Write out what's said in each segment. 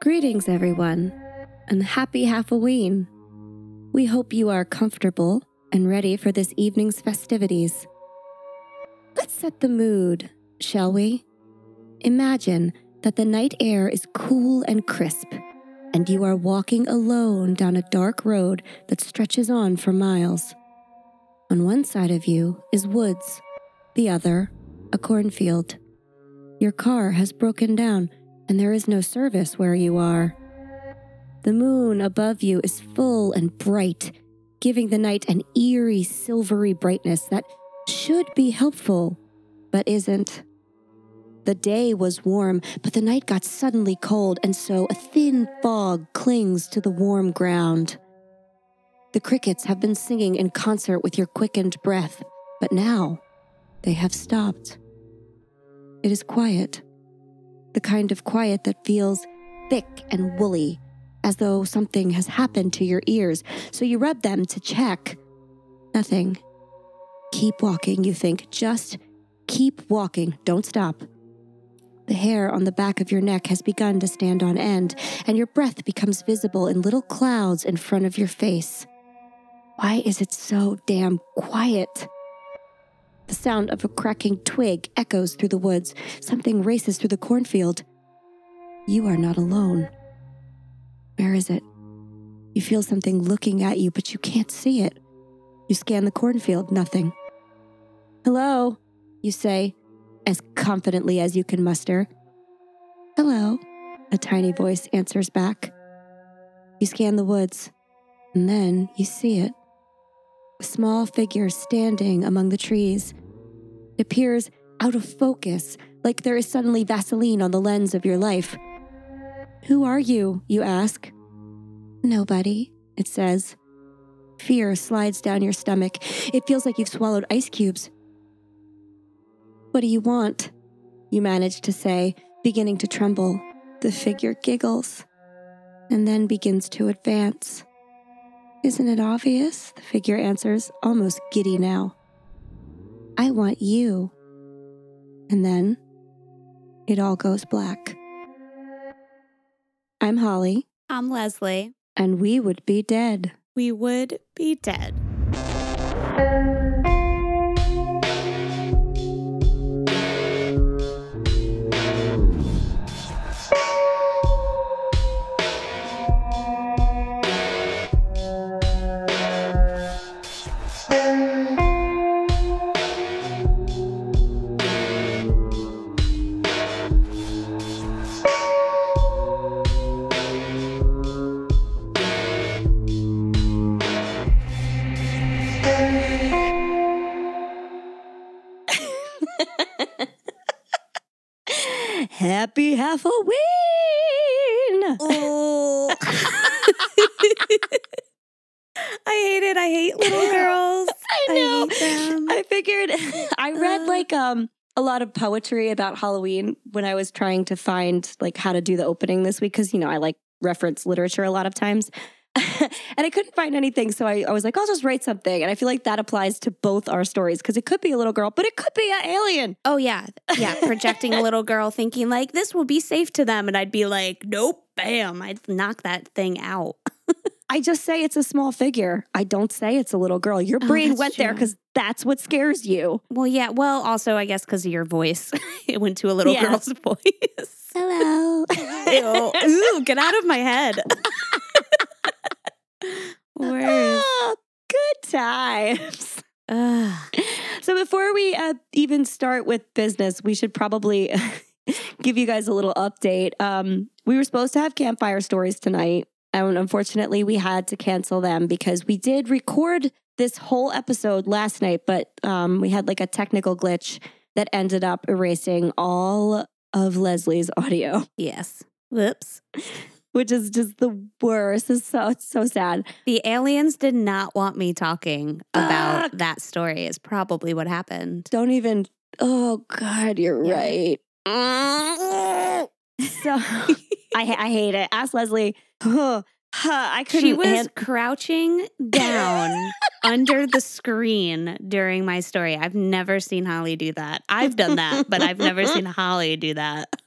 Greetings, everyone, and happy Halloween. We hope you are comfortable and ready for this evening's festivities. Let's set the mood, shall we? Imagine that the night air is cool and crisp, and you are walking alone down a dark road that stretches on for miles. On one side of you is woods, the other, a cornfield. Your car has broken down, and there is no service where you are. The moon above you is full and bright, giving the night an eerie silvery brightness that should be helpful, but isn't. The day was warm, but the night got suddenly cold, and so a thin fog clings to the warm ground. The crickets have been singing in concert with your quickened breath, but now they have stopped. It is quiet, the kind of quiet that feels thick and woolly, as though something has happened to your ears, so you rub them to check. Nothing. Keep walking, you think. Just keep walking. Don't stop. The hair on the back of your neck has begun to stand on end, and your breath becomes visible in little clouds in front of your face. Why is it so damn quiet? The sound of a cracking twig echoes through the woods. Something races through the cornfield. You are not alone. Where is it? You feel something looking at you, but you can't see it. You scan the cornfield, nothing. Hello, you say, as confidently as you can muster. Hello, a tiny voice answers back. You scan the woods, and then you see it. A small figure standing among the trees. It appears out of focus, like there is suddenly Vaseline on the lens of your life. Who are you? You ask. Nobody, it says. Fear slides down your stomach. It feels like you've swallowed ice cubes. What do you want? You manage to say, beginning to tremble. The figure giggles and then begins to advance. Isn't it obvious? The figure answers, almost giddy now. I want you. And then it all goes black. I'm Holly, I'm Leslie. and we would be dead. We would be dead. Halloween! I hate it. I hate little girls. I know. them. I figured I read Uh. like um a lot of poetry about Halloween when I was trying to find like how to do the opening this week because you know I like reference literature a lot of times. and I couldn't find anything, so I, I was like, I'll just write something. And I feel like that applies to both our stories because it could be a little girl, but it could be an alien. Oh yeah, yeah. Projecting a little girl, thinking like this will be safe to them, and I'd be like, nope, bam! I'd knock that thing out. I just say it's a small figure. I don't say it's a little girl. Your Oh, brain that's went there because that's what scares you. Well, yeah. Well, also, I guess because of your voice, it went to a little Yes. girl's voice. Hello. Ew. Ooh, get out of my head. Worse. Oh, good times. Ugh. So before we uh, even start with business, we should probably give you guys a little update. Um, we were supposed to have campfire stories tonight, and unfortunately, we had to cancel them because we did record this whole episode last night, but um, we had like a technical glitch that ended up erasing all of Leslie's audio, Yes. Whoops. Which is just the worst. It's so it's so sad. The aliens did not want me talking about Fuck. that story, is probably what happened. don't even oh god you're Yeah. right so I, I hate it ask leslie huh, huh, i couldn't She was crouching down under the screen during my story. I've never seen Holly do that. I've done that, but I've never seen Holly do that.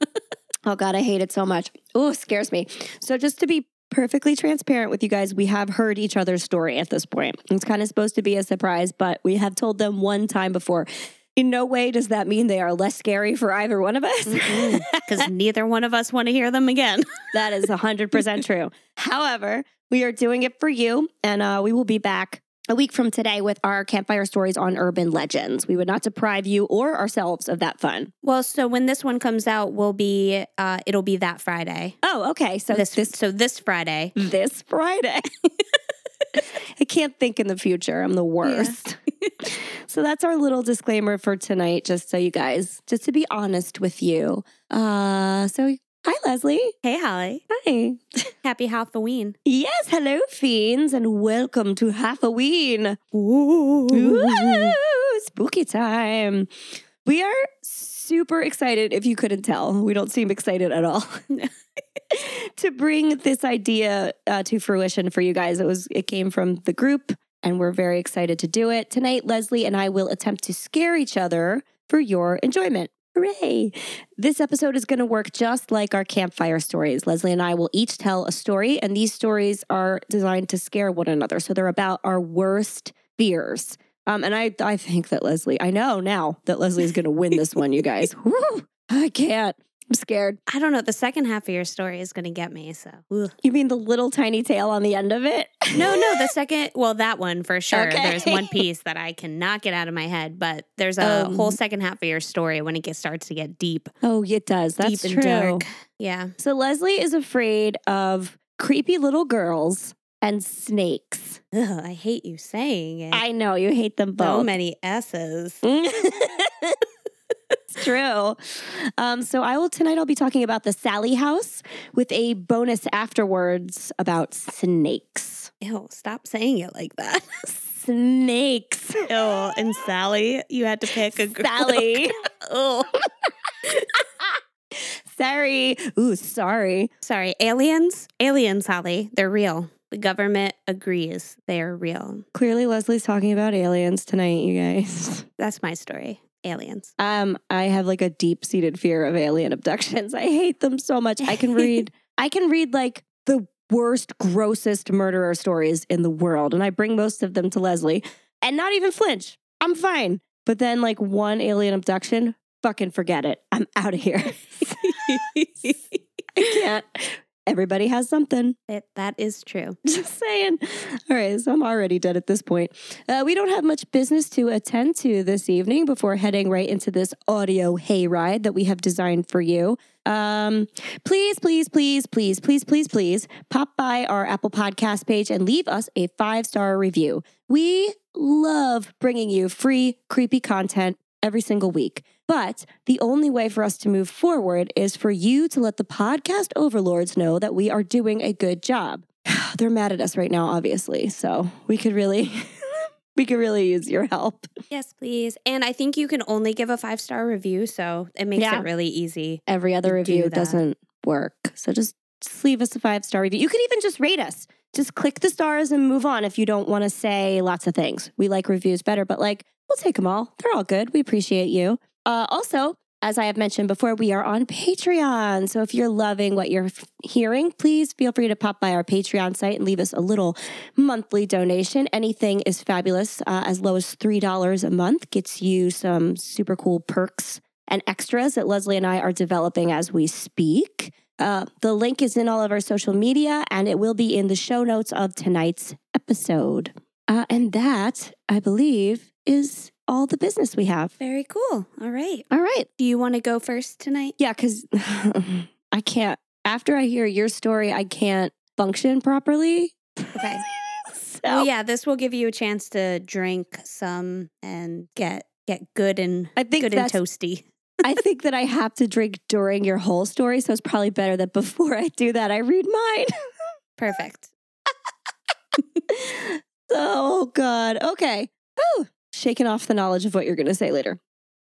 Oh God, I hate it so much. Oh, scares me. So just to be perfectly transparent with you guys, we have heard each other's story at this point. It's kind of supposed to be a surprise, but we have told them one time before. In no way does that mean they are less scary for either one of us. Because neither one of us want to hear them again. that is 100% true. However, we are doing it for you, and uh, we will be back a week from today with our campfire stories on urban legends. We would not deprive you or ourselves of that fun. Well, so when this one comes out, we'll be uh, it'll be that Friday. Oh, okay. So this, this so this Friday. this Friday. I can't think in the future. I'm the worst. so that's our little disclaimer for tonight, just so you guys, just to be honest with you. Uh, so hi, Leslie. Hey, Holly. Hi. Happy Halloween. Yes, hello, fiends, and welcome to Halloween. Ooh. Ooh, spooky time. We are super excited, if you couldn't tell. We don't seem excited at all. to bring this idea uh, to fruition for you guys. It was it came from the group and we're very excited to do it. Tonight Leslie and I will attempt to scare each other for your enjoyment. Hooray! This episode is going to work just like our campfire stories. Leslie and I will each tell a story, and these stories are designed to scare one another. So they're about our worst fears. Um, and I, I think that Leslie, I know now that Leslie is going to win this one, you guys. Whew, I can't. I'm scared. I don't know. The second half of your story is going to get me. So, ugh. You mean the little tiny tail on the end of it? no, no. The second, well, that one for sure. Okay. There's one piece that I cannot get out of my head, but there's a Um, whole second half of your story when it gets, starts to get deep, Oh, it does. That's deep true. and dark. Yeah. So Leslie is afraid of creepy little girls and snakes. Ugh, I hate you saying it. I know you hate them both. so many S's. it's true. Um, so I will tonight. I'll be talking about the Sally House with a bonus afterwards about snakes. Ew, stop saying it like that. Snakes. Ew, and Sally, you had to pick a girl. Sally. Oh, sorry. Ooh, sorry. sorry. Aliens? Aliens, Holly. They're real. The government agrees they are real. Clearly, Leslie's talking about aliens tonight, you guys. That's my story. Aliens. Um, I have like a deep seated fear of alien abductions. I hate them so much. I can read, I can read like the worst, grossest murderer stories in the world, and I bring most of them to Leslie, and not even flinch. I'm fine. But then, like one alien abduction, fucking forget it. I'm out of here. I can't. Everybody has something. It, that is true. Just saying. All right, so I'm already dead at this point. Uh, we don't have much business to attend to this evening before heading right into this audio hayride that we have designed for you. Um, please, please, please, please, please, please, please pop by our Apple Podcast page and leave us a five star review. We love bringing you free, creepy content every single week. But the only way for us to move forward is for you to let the podcast overlords know that we are doing a good job. They're mad at us right now, obviously. So we could really, we could really use your help. Yes, please. And I think you can only give a five star review, so it makes Yeah. it really easy. Every other To do review doesn't work. So just, just leave us a five star review. You could even just rate us. Just click the stars and move on if you don't want to say lots of things. We like reviews better, but like, we'll take them all. They're all good. We appreciate you. Uh, also, as I have mentioned before, we are on Patreon. So if you're loving what you're hearing, please feel free to pop by our Patreon site and leave us a little monthly donation. Anything is fabulous. Uh, as low as $3 a month gets you some super cool perks and extras that Leslie and I are developing as we speak. Uh, the link is in all of our social media and it will be in the show notes of tonight's episode. Uh, and that, I believe, is all the business we have. Very cool. All right. All right. Do you want to go first tonight? Yeah, because I can't, after I hear your story, I can't function properly. Okay. so, Well, yeah, this will give you a chance to drink some and get get good and I think good and toasty. I think that I have to drink during your whole story. So it's probably better that before I do that, I read mine. Perfect. oh, God. Okay. Oh, shaking off the knowledge of what you're going to say later.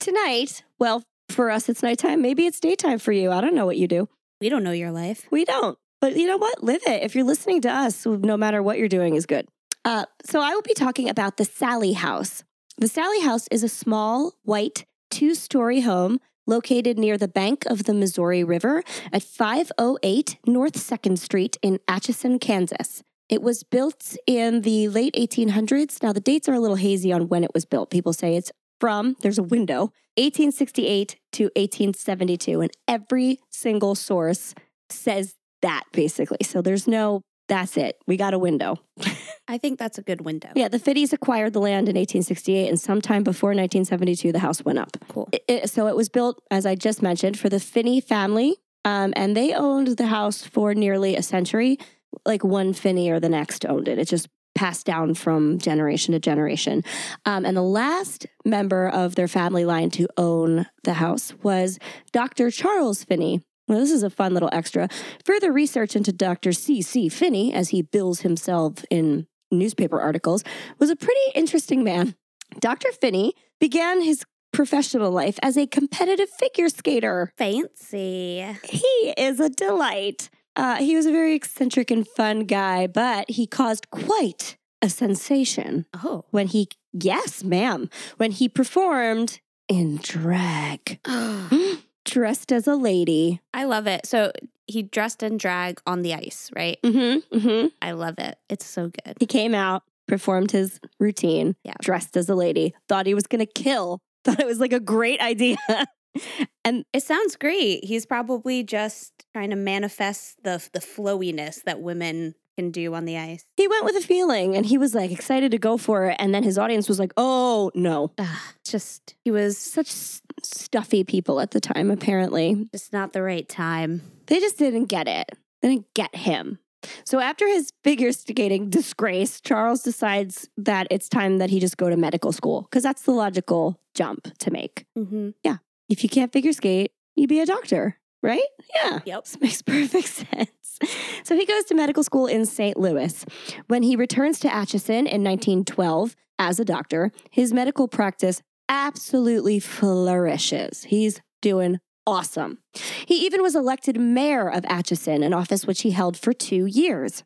Tonight, well, for us, it's nighttime. Maybe it's daytime for you. I don't know what you do. We don't know your life. We don't. But you know what? Live it. If you're listening to us, no matter what you're doing is good. Uh, so I will be talking about the Sally House. The Sally House is a small, white, two story home located near the bank of the Missouri River at 508 North 2nd Street in Atchison, Kansas. It was built in the late 1800s. Now, the dates are a little hazy on when it was built. People say it's from, there's a window, 1868 to 1872. And every single source says that basically. So there's no, that's it. We got a window. I think that's a good window. Yeah, the Finneys acquired the land in 1868, and sometime before 1972, the house went up. Cool. It- it- so it was built, as I just mentioned, for the Finney family, um, and they owned the house for nearly a century. Like one Finney or the next owned it. It just passed down from generation to generation. Um, and the last member of their family line to own the house was Dr. Charles Finney. Well, this is a fun little extra. Further research into Dr. C.C. Finney, as he bills himself in newspaper articles, was a pretty interesting man. Dr. Finney began his professional life as a competitive figure skater. Fancy. He is a delight. Uh, he was a very eccentric and fun guy, but he caused quite a sensation Oh. when he, yes, ma'am, when he performed in drag, dressed as a lady. I love it. So he dressed in drag on the ice, right? Mm-hmm, mm-hmm. I love it. It's so good. He came out, performed his routine, Yeah. dressed as a lady, thought he was going to kill, thought it was like a great idea. And It sounds great. He's probably just trying to manifest the the flowiness that women can do on the ice. he went with a feeling and he was like excited to go for it. And then his audience was like, oh, no. Ugh, just he was Such stuffy people at the time, apparently. just not the right time. They just didn't get it. They didn't get him. So after his figure skating disgrace, Charles decides that it's time that he just go to medical school because that's the logical jump to make. Mm-hmm. If you can't figure skate, you be a doctor, right? Yeah. Yep. This makes perfect sense. So he goes to medical school in St. Louis. When he returns to Atchison in 1912 as a doctor, his medical practice absolutely flourishes. He's doing awesome. He even was elected mayor of Atchison, an office which he held for two years.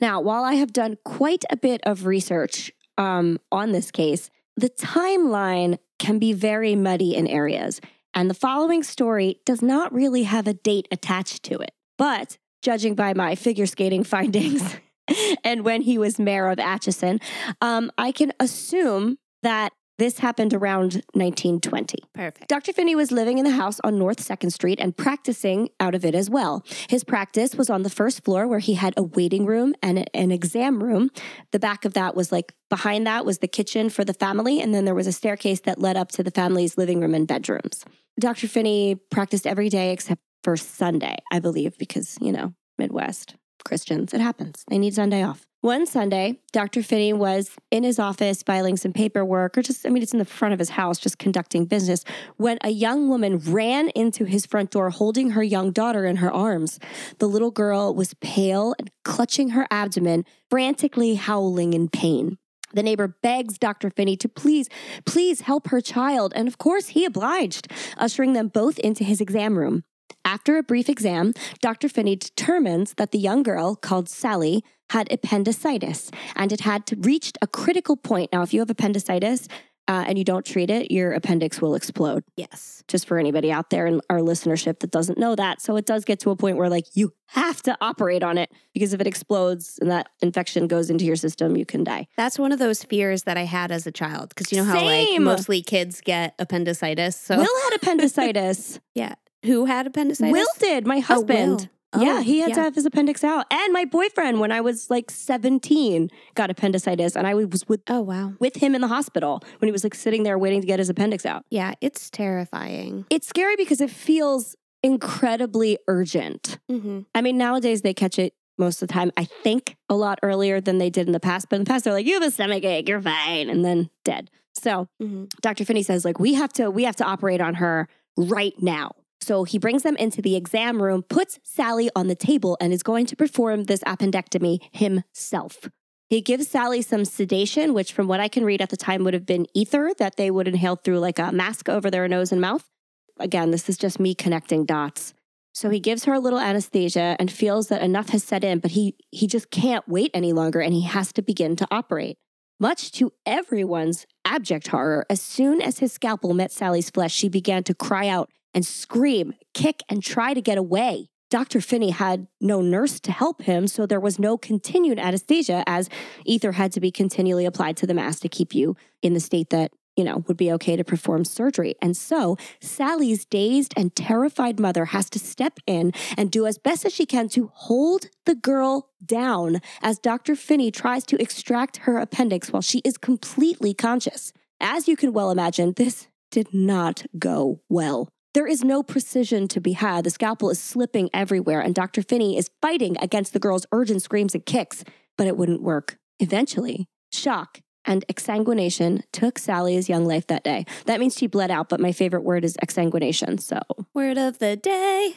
Now, while I have done quite a bit of research um, on this case, the timeline can be very muddy in areas, and the following story does not really have a date attached to it. But judging by my figure skating findings and when he was mayor of Atchison, um, I can assume that this happened around 1920. Perfect. Dr. Finney was living in the house on North 2nd Street and practicing out of it as well. His practice was on the first floor where he had a waiting room and an exam room. The back of that was like behind that was the kitchen for the family, and then there was a staircase that led up to the family's living room and bedrooms. Dr. Finney practiced every day except for Sunday, I believe, because, you know, Midwest Christians, it happens. They need Sunday off. One Sunday, Dr. Finney was in his office filing some paperwork, or just, I mean, it's in the front of his house, just conducting business, when a young woman ran into his front door holding her young daughter in her arms. The little girl was pale and clutching her abdomen, frantically howling in pain. The neighbor begs Dr. Finney to please, please help her child. And of course, he obliged, ushering them both into his exam room. After a brief exam, Dr. Finney determines that the young girl, called Sally, had appendicitis and it had reached a critical point. Now, if you have appendicitis uh, and you don't treat it, your appendix will explode. Yes. Just for anybody out there in our listenership that doesn't know that. So it does get to a point where, like, you have to operate on it because if it explodes and that infection goes into your system, you can die. That's one of those fears that I had as a child because you know how like mostly kids get appendicitis. So Will had appendicitis. yeah, who had appendicitis? Will did, my Oh, Will. yeah, Oh, he had yeah. to have his appendix out. And my boyfriend, when I was like 17, got appendicitis. And I was with, Oh wow. with him in the hospital when he was like sitting there waiting to get his appendix out. Yeah, it's terrifying. It's scary because it feels incredibly urgent. Mm-hmm. I mean, nowadays they catch it most of the time, I think, a lot earlier than they did in the past. But in the past, they're like, you have a stomach ache, you're fine, and then dead. So Mm-hmm. Dr. Finney says, like, we have to, we have to operate on her right now. So he brings them into the exam room, puts Sally on the table, and is going to perform this appendectomy himself. He gives Sally some sedation, which, from what I can read at the time, would have been ether that they would inhale through like a mask over their nose and mouth. Again, this is just me connecting dots. So he gives her a little anesthesia and feels that enough has set in, but he he just can't wait any longer and he has to begin to operate. Much to everyone's abject horror, as soon as his scalpel met Sally's flesh, she began to cry out and scream, kick, and try to get away. Dr. Finney had no nurse to help him, so there was no continued anesthesia as ether had to be continually applied to the mass to keep you in the state that, you know, would be okay to perform surgery. And so Sally's dazed and terrified mother has to step in and do as best as she can to hold the girl down as Dr. Finney tries to extract her appendix while she is completely conscious. As you can well imagine, this did not go well. There is no precision to be had. The scalpel is slipping everywhere, and Dr. Finney is fighting against the girl's urgent screams and kicks, but it wouldn't work. Eventually, shock and exsanguination took Sally's young life that day. That means she bled out, but my favorite word is exsanguination. So, Word of the day.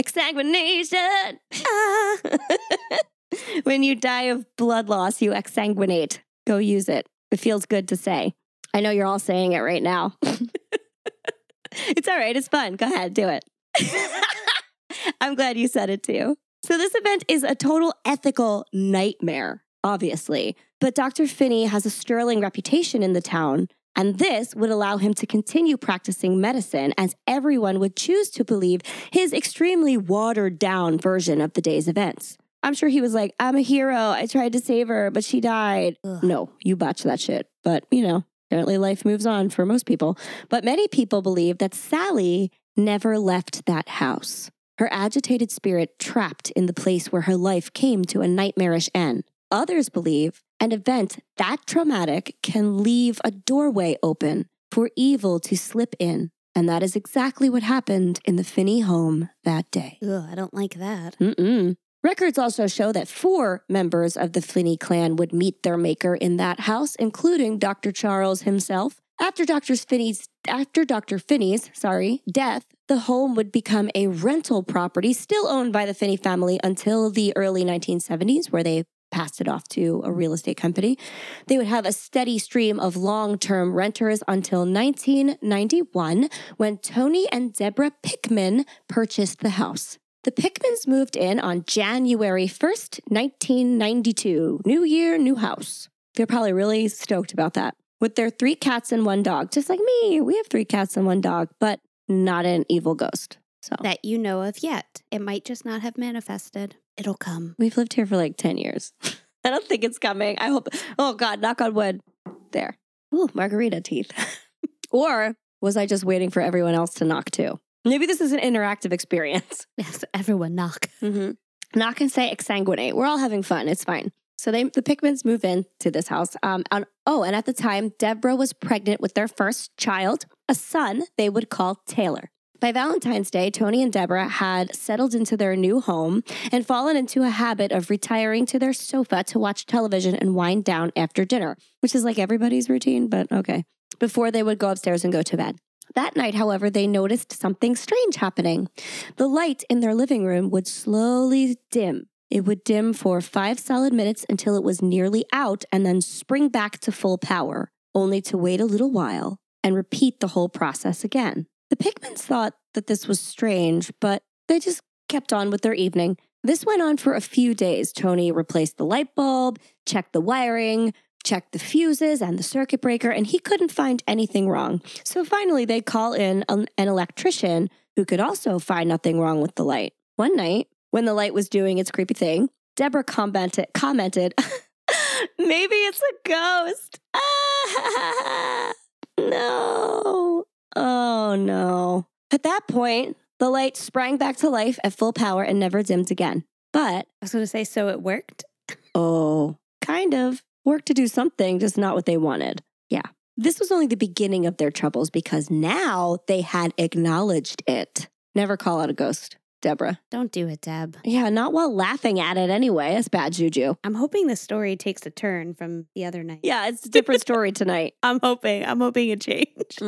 exsanguination. Ah. when you die of blood loss, you exsanguinate. Go use it. It feels good to say. I know you're all saying it right now. it's all right. It's fun. Go ahead, do it. I'm glad you said it too. So, this event is a total ethical nightmare, obviously. But Dr. Finney has a sterling reputation in the town, and this would allow him to continue practicing medicine as everyone would choose to believe his extremely watered down version of the day's events. I'm sure he was like, I'm a hero. I tried to save her, but she died. Ugh. No, you botched that shit. But, you know, apparently life moves on for most people. But many people believe that Sally never left that house. Her agitated spirit trapped in the place where her life came to a nightmarish end. Others believe an event that traumatic can leave a doorway open for evil to slip in. And that is exactly what happened in the Finney home that day. Ugh, I don't like that. Mm-mm. Records also show that four members of the Finney clan would meet their maker in that house, including Dr. Charles himself. After Dr. Finney's after Dr. Finney's, sorry, death, the home would become a rental property still owned by the Finney family until the early 1970s where they passed it off to a real estate company. They would have a steady stream of long-term renters until 1991 when Tony and Deborah Pickman purchased the house. The Pickmans moved in on January 1st, 1992. New year, new house. They're probably really stoked about that. With their three cats and one dog, just like me, we have three cats and one dog, but not an evil ghost. So That you know of yet. It might just not have manifested. It'll come. we've lived here for like 10 years. I don't think it's coming. I hope, oh God, knock on wood. There. Ooh, margarita teeth. or was I just waiting for everyone else to knock too? Maybe this is an interactive experience. Yes, everyone knock. Mm-hmm. Not gonna say exsanguinate. We're all having fun. It's fine. So they, the Pickmans move in to this house. Um, on, oh, and at the time, Deborah was pregnant with their first child, a son they would call Taylor. By Valentine's Day, Tony and Deborah had settled into their new home and fallen into a habit of retiring to their sofa to watch television and wind down after dinner, which is like everybody's routine, but okay, before they would go upstairs and go to bed. That night, however, they noticed something strange happening. The light in their living room would slowly dim. It would dim for five solid minutes until it was nearly out and then spring back to full power, only to wait a little while and repeat the whole process again. The Pickmans thought that this was strange, but they just kept on with their evening. This went on for a few days. Tony replaced the light bulb, checked the wiring, checked the fuses and the circuit breaker, and he couldn't find anything wrong. So finally, they call in an, an electrician who could also find nothing wrong with the light. One night, when the light was doing its creepy thing, Deborah commented, commented Maybe it's a ghost. Ah, no. Oh, no. At that point, the light sprang back to life at full power and never dimmed again. But, I was going to say, so it worked. oh, kind of. Worked to do something, just not what they wanted. Yeah. This was only the beginning of their troubles because now they had acknowledged it. Never call out a ghost, Deborah. Don't do it, Deb. Yeah, not while laughing at it anyway. It's bad juju. I'm hoping the story takes a turn from the other night. Yeah, it's a different story tonight. I'm hoping. I'm hoping it changed.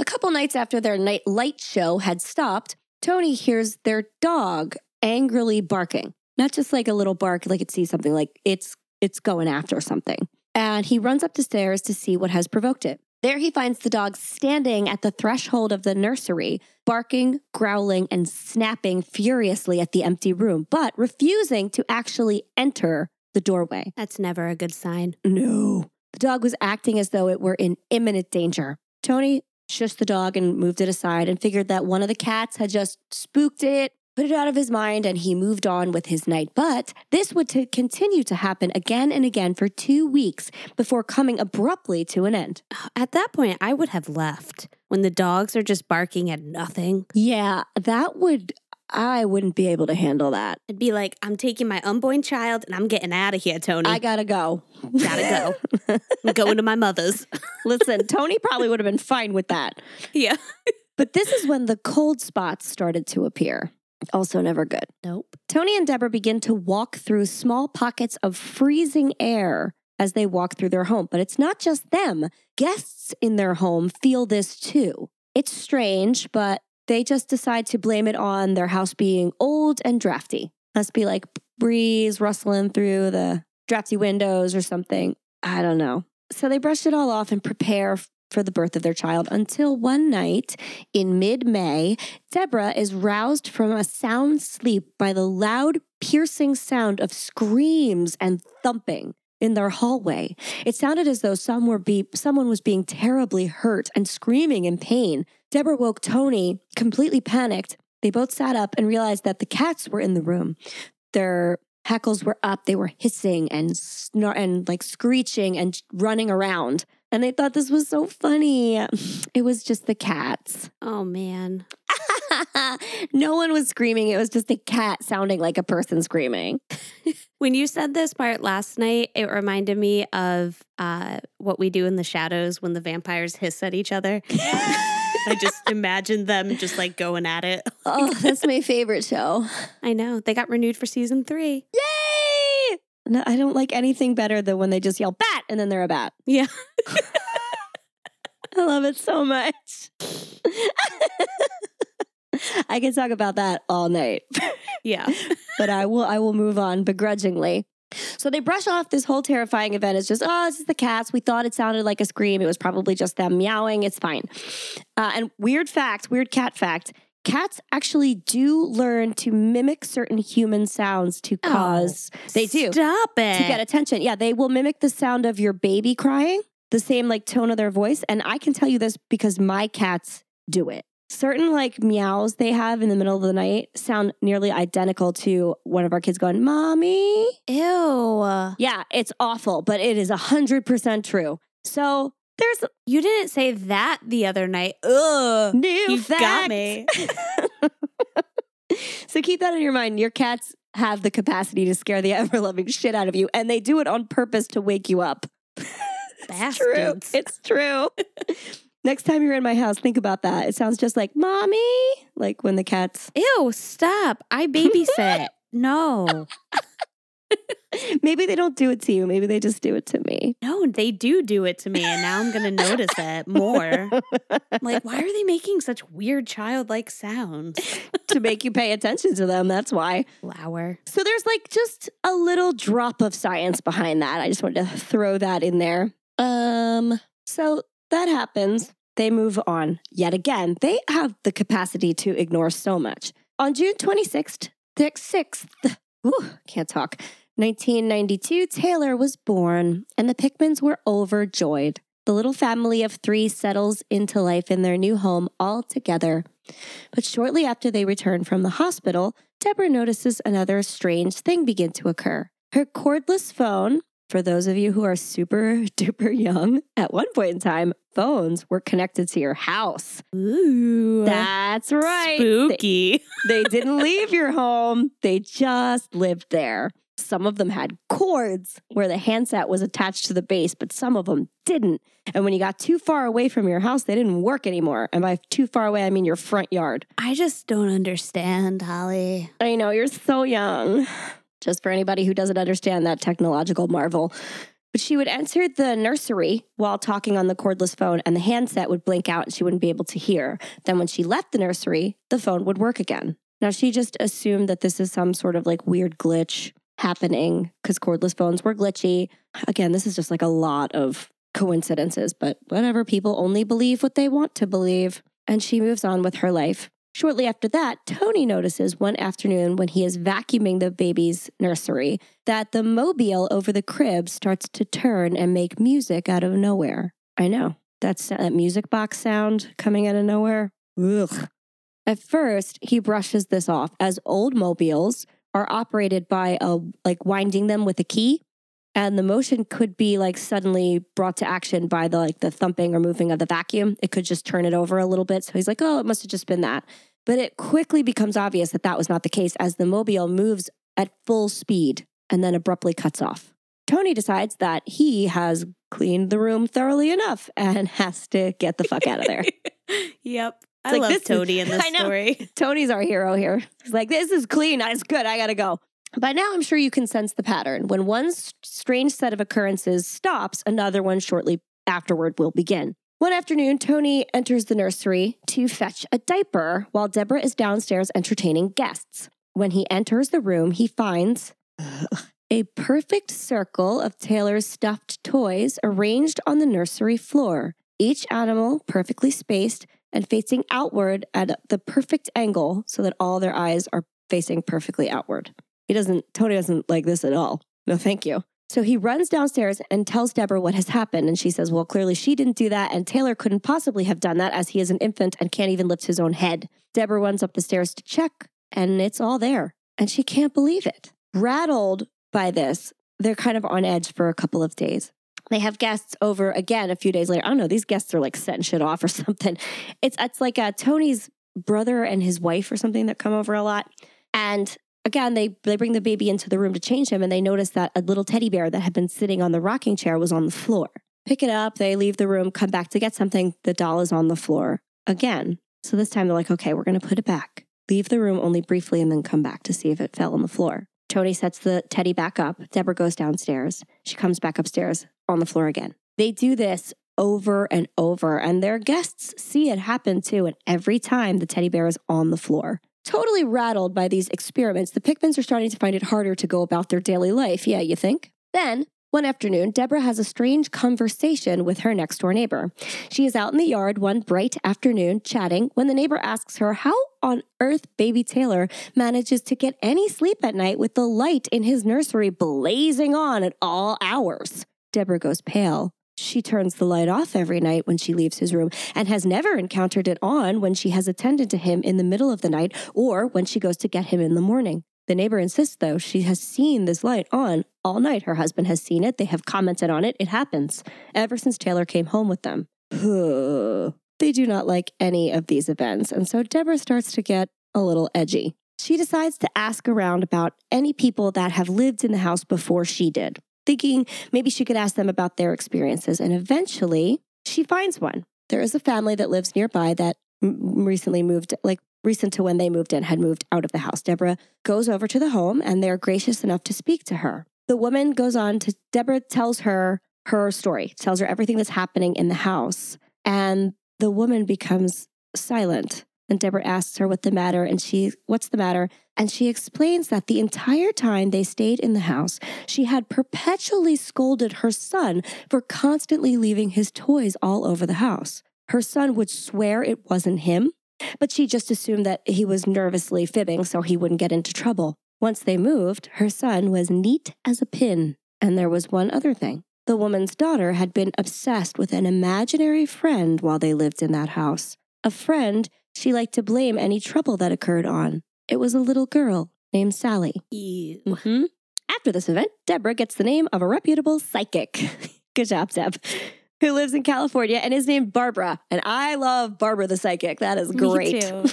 A couple nights after their night light show had stopped, Tony hears their dog angrily barking. Not just like a little bark, like it sees something, like it's it's going after something. And he runs up the stairs to see what has provoked it. There he finds the dog standing at the threshold of the nursery, barking, growling, and snapping furiously at the empty room, but refusing to actually enter the doorway. That's never a good sign. No. The dog was acting as though it were in imminent danger. Tony shushed the dog and moved it aside and figured that one of the cats had just spooked it, put it out of his mind, and he moved on with his night. But this would to continue to happen again and again for two weeks before coming abruptly to an end. At that point, I would have left when the dogs are just barking at nothing. Yeah, that would, I wouldn't be able to handle that. I'd be like, I'm taking my unborn child and I'm getting out of here, Tony. I gotta go. gotta go. I'm going to my mother's. Listen, Tony probably would have been fine with that. yeah. But this is when the cold spots started to appear. Also, never good. Nope. Tony and Deborah begin to walk through small pockets of freezing air as they walk through their home. But it's not just them, guests in their home feel this too. It's strange, but they just decide to blame it on their house being old and drafty. Must be like breeze rustling through the drafty windows or something. I don't know. So they brush it all off and prepare for the birth of their child until one night in mid May, Deborah is roused from a sound sleep by the loud, piercing sound of screams and thumping in their hallway. It sounded as though some were be- someone was being terribly hurt and screaming in pain. Deborah woke Tony, completely panicked. They both sat up and realized that the cats were in the room. Their hackles were up. They were hissing and snor- and like screeching and running around. And they thought this was so funny. It was just the cats. Oh, man. no one was screaming. It was just a cat sounding like a person screaming. When you said this part last night, it reminded me of uh, what we do in the shadows when the vampires hiss at each other. I just imagined them just like going at it. oh, that's my favorite show. I know. They got renewed for season three. Yay! No, I don't like anything better than when they just yell bat and then they're a bat. Yeah. I love it so much. I can talk about that all night. Yeah. but I will I will move on begrudgingly. So they brush off this whole terrifying event as just, oh, it's just the cats. We thought it sounded like a scream. It was probably just them meowing. It's fine. Uh, and weird fact, weird cat fact cats actually do learn to mimic certain human sounds to oh, cause, they do, Stop it. to get attention. Yeah, they will mimic the sound of your baby crying, the same like tone of their voice. And I can tell you this because my cats do it. Certain like meows they have in the middle of the night sound nearly identical to one of our kids going, Mommy. Ew. Yeah, it's awful, but it is 100% true. So there's You didn't say that the other night. Ugh. new You got me. so keep that in your mind. Your cats have the capacity to scare the ever loving shit out of you, and they do it on purpose to wake you up. It's true. Bastards. It's true. Next time you're in my house, think about that. It sounds just like mommy, like when the cats. Ew, stop. I babysit. no. Maybe they don't do it to you. Maybe they just do it to me. No, they do do it to me, and now I'm going to notice it more. I'm like, why are they making such weird childlike sounds? to make you pay attention to them. That's why. Flower. So there's like just a little drop of science behind that. I just wanted to throw that in there. Um, so that happens. They move on yet again. They have the capacity to ignore so much. On June 26th, the 6th, ooh, can't talk, 1992, Taylor was born, and the Pickmans were overjoyed. The little family of three settles into life in their new home all together. But shortly after they return from the hospital, Deborah notices another strange thing begin to occur. Her cordless phone, for those of you who are super duper young, at one point in time, phones were connected to your house. Ooh. That's right. They, Spooky. they didn't leave your home, they just lived there. Some of them had cords where the handset was attached to the base, but some of them didn't. And when you got too far away from your house, they didn't work anymore. And by too far away, I mean your front yard. I just don't understand, Holly. I know you're so young. Just for anybody who doesn't understand that technological marvel. But she would enter the nursery while talking on the cordless phone, and the handset would blink out and she wouldn't be able to hear. Then, when she left the nursery, the phone would work again. Now, she just assumed that this is some sort of like weird glitch happening because cordless phones were glitchy. Again, this is just like a lot of coincidences, but whatever. People only believe what they want to believe. And she moves on with her life. Shortly after that, Tony notices one afternoon when he is vacuuming the baby's nursery that the mobile over the crib starts to turn and make music out of nowhere. I know. That's that music box sound coming out of nowhere. Ugh. At first, he brushes this off as old mobiles are operated by a like winding them with a key and the motion could be like suddenly brought to action by the like the thumping or moving of the vacuum. It could just turn it over a little bit. So he's like, "Oh, it must have just been that." But it quickly becomes obvious that that was not the case as the mobile moves at full speed and then abruptly cuts off. Tony decides that he has cleaned the room thoroughly enough and has to get the fuck out of there. yep. I like, love this Tony in this I know. story. Tony's our hero here. He's like, this is clean. It's good. I got to go. By now, I'm sure you can sense the pattern. When one strange set of occurrences stops, another one shortly afterward will begin. One afternoon, Tony enters the nursery to fetch a diaper while Deborah is downstairs entertaining guests. When he enters the room, he finds a perfect circle of Taylor's stuffed toys arranged on the nursery floor, each animal perfectly spaced and facing outward at the perfect angle so that all their eyes are facing perfectly outward. He doesn't, Tony doesn't like this at all. No, thank you. So he runs downstairs and tells Deborah what has happened. And she says, Well, clearly she didn't do that. And Taylor couldn't possibly have done that as he is an infant and can't even lift his own head. Deborah runs up the stairs to check, and it's all there. And she can't believe it. Rattled by this, they're kind of on edge for a couple of days. They have guests over again a few days later. I don't know, these guests are like setting shit off or something. It's it's like uh, Tony's brother and his wife or something that come over a lot. And again, they they bring the baby into the room to change him, and they notice that a little teddy bear that had been sitting on the rocking chair was on the floor. Pick it up. They leave the room, come back to get something. The doll is on the floor again. So this time they're like, okay, we're going to put it back. Leave the room only briefly and then come back to see if it fell on the floor. Tony sets the teddy back up. Deborah goes downstairs. She comes back upstairs on the floor again. They do this over and over, and their guests see it happen too. And every time the teddy bear is on the floor. Totally rattled by these experiments, the Pickmans are starting to find it harder to go about their daily life. Yeah, you think? Then, one afternoon, Deborah has a strange conversation with her next door neighbor. She is out in the yard one bright afternoon chatting when the neighbor asks her how on earth baby Taylor manages to get any sleep at night with the light in his nursery blazing on at all hours. Deborah goes pale. She turns the light off every night when she leaves his room and has never encountered it on when she has attended to him in the middle of the night or when she goes to get him in the morning. The neighbor insists, though, she has seen this light on all night. Her husband has seen it. They have commented on it. It happens ever since Taylor came home with them. they do not like any of these events. And so Deborah starts to get a little edgy. She decides to ask around about any people that have lived in the house before she did, thinking maybe she could ask them about their experiences. And eventually, she finds one. There is a family that lives nearby that m- recently moved, like recent to when they moved in, had moved out of the house. Deborah goes over to the home and they're gracious enough to speak to her. The woman goes on to, Deborah tells her her story, tells her everything that's happening in the house. And the woman becomes silent. And Deborah asks her what the matter, and she, what's the matter? And she explains that the entire time they stayed in the house, she had perpetually scolded her son for constantly leaving his toys all over the house. Her son would swear it wasn't him, but she just assumed that he was nervously fibbing so he wouldn't get into trouble. Once they moved, her son was neat as a pin. And there was one other thing. The woman's daughter had been obsessed with an imaginary friend while they lived in that house. A friend she liked to blame any trouble that occurred on. It was a little girl named Sally. Ew. Mm-hmm. After this event, Deborah gets the name of a reputable psychic. Good job, Deb. Who lives in California and is named Barbara. And I love Barbara the psychic. That is great. Me too.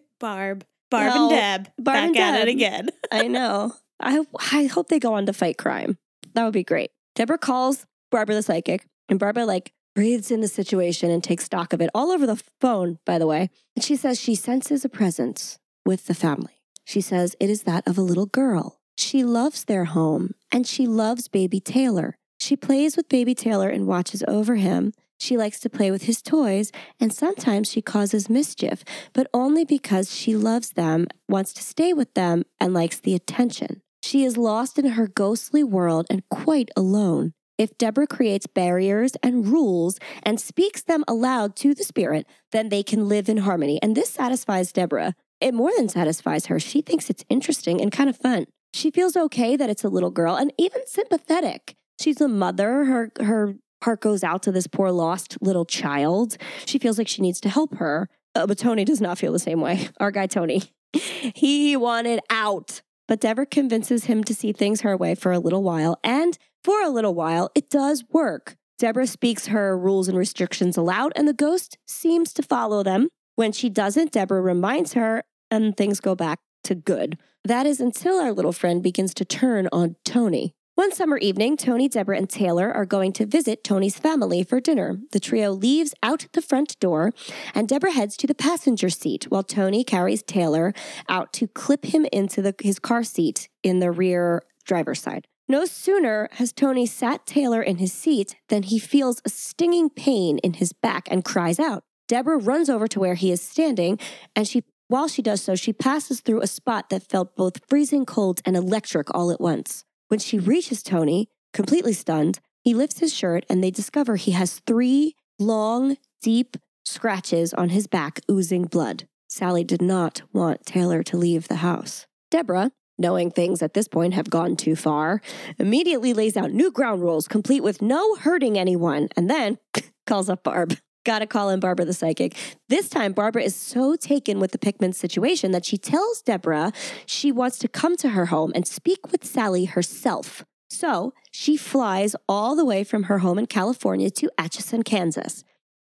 Barb. Barb Well, and Deb. Barb back and at Deb. it again. I know. I, I hope they go on to fight crime. That would be great. Deborah calls Barbara the psychic, and Barbara like breathes in the situation and takes stock of it all over the phone, by the way. And she says she senses a presence with the family. She says it is that of a little girl. She loves their home and she loves baby Taylor. She plays with baby Taylor and watches over him. She likes to play with his toys, and sometimes she causes mischief, but only because she loves them, wants to stay with them, and likes the attention. She is lost in her ghostly world and quite alone. If Deborah creates barriers and rules and speaks them aloud to the spirit, then they can live in harmony. And this satisfies Deborah. It more than satisfies her. She thinks it's interesting and kind of fun. She feels okay that it's a little girl and even sympathetic. She's a mother. Her her Heart goes out to this poor lost little child. She feels like she needs to help her. Uh, but Tony does not feel the same way. Our guy, Tony, he wanted out. But Deborah convinces him to see things her way for a little while. And for a little while, it does work. Deborah speaks her rules and restrictions aloud, and the ghost seems to follow them. When she doesn't, Deborah reminds her, and things go back to good. That is until our little friend begins to turn on Tony. One summer evening, Tony, Deborah, and Taylor are going to visit Tony's family for dinner. The trio leaves out the front door, and Deborah heads to the passenger seat while Tony carries Taylor out to clip him into the, his car seat in the rear driver's side. No sooner has Tony sat Taylor in his seat than he feels a stinging pain in his back and cries out. Deborah runs over to where he is standing, and she while she does so, she passes through a spot that felt both freezing cold and electric all at once. When she reaches Tony, completely stunned, he lifts his shirt and they discover he has three long, deep scratches on his back oozing blood. Sally did not want Taylor to leave the house. Deborah, knowing things at this point have gone too far, immediately lays out new ground rules complete with no hurting anyone and then calls up Barb. Gotta call in Barbara the psychic. This time, Barbara is so taken with the Pickman situation that she tells Deborah she wants to come to her home and speak with Sally herself. So she flies all the way from her home in California to Atchison, Kansas.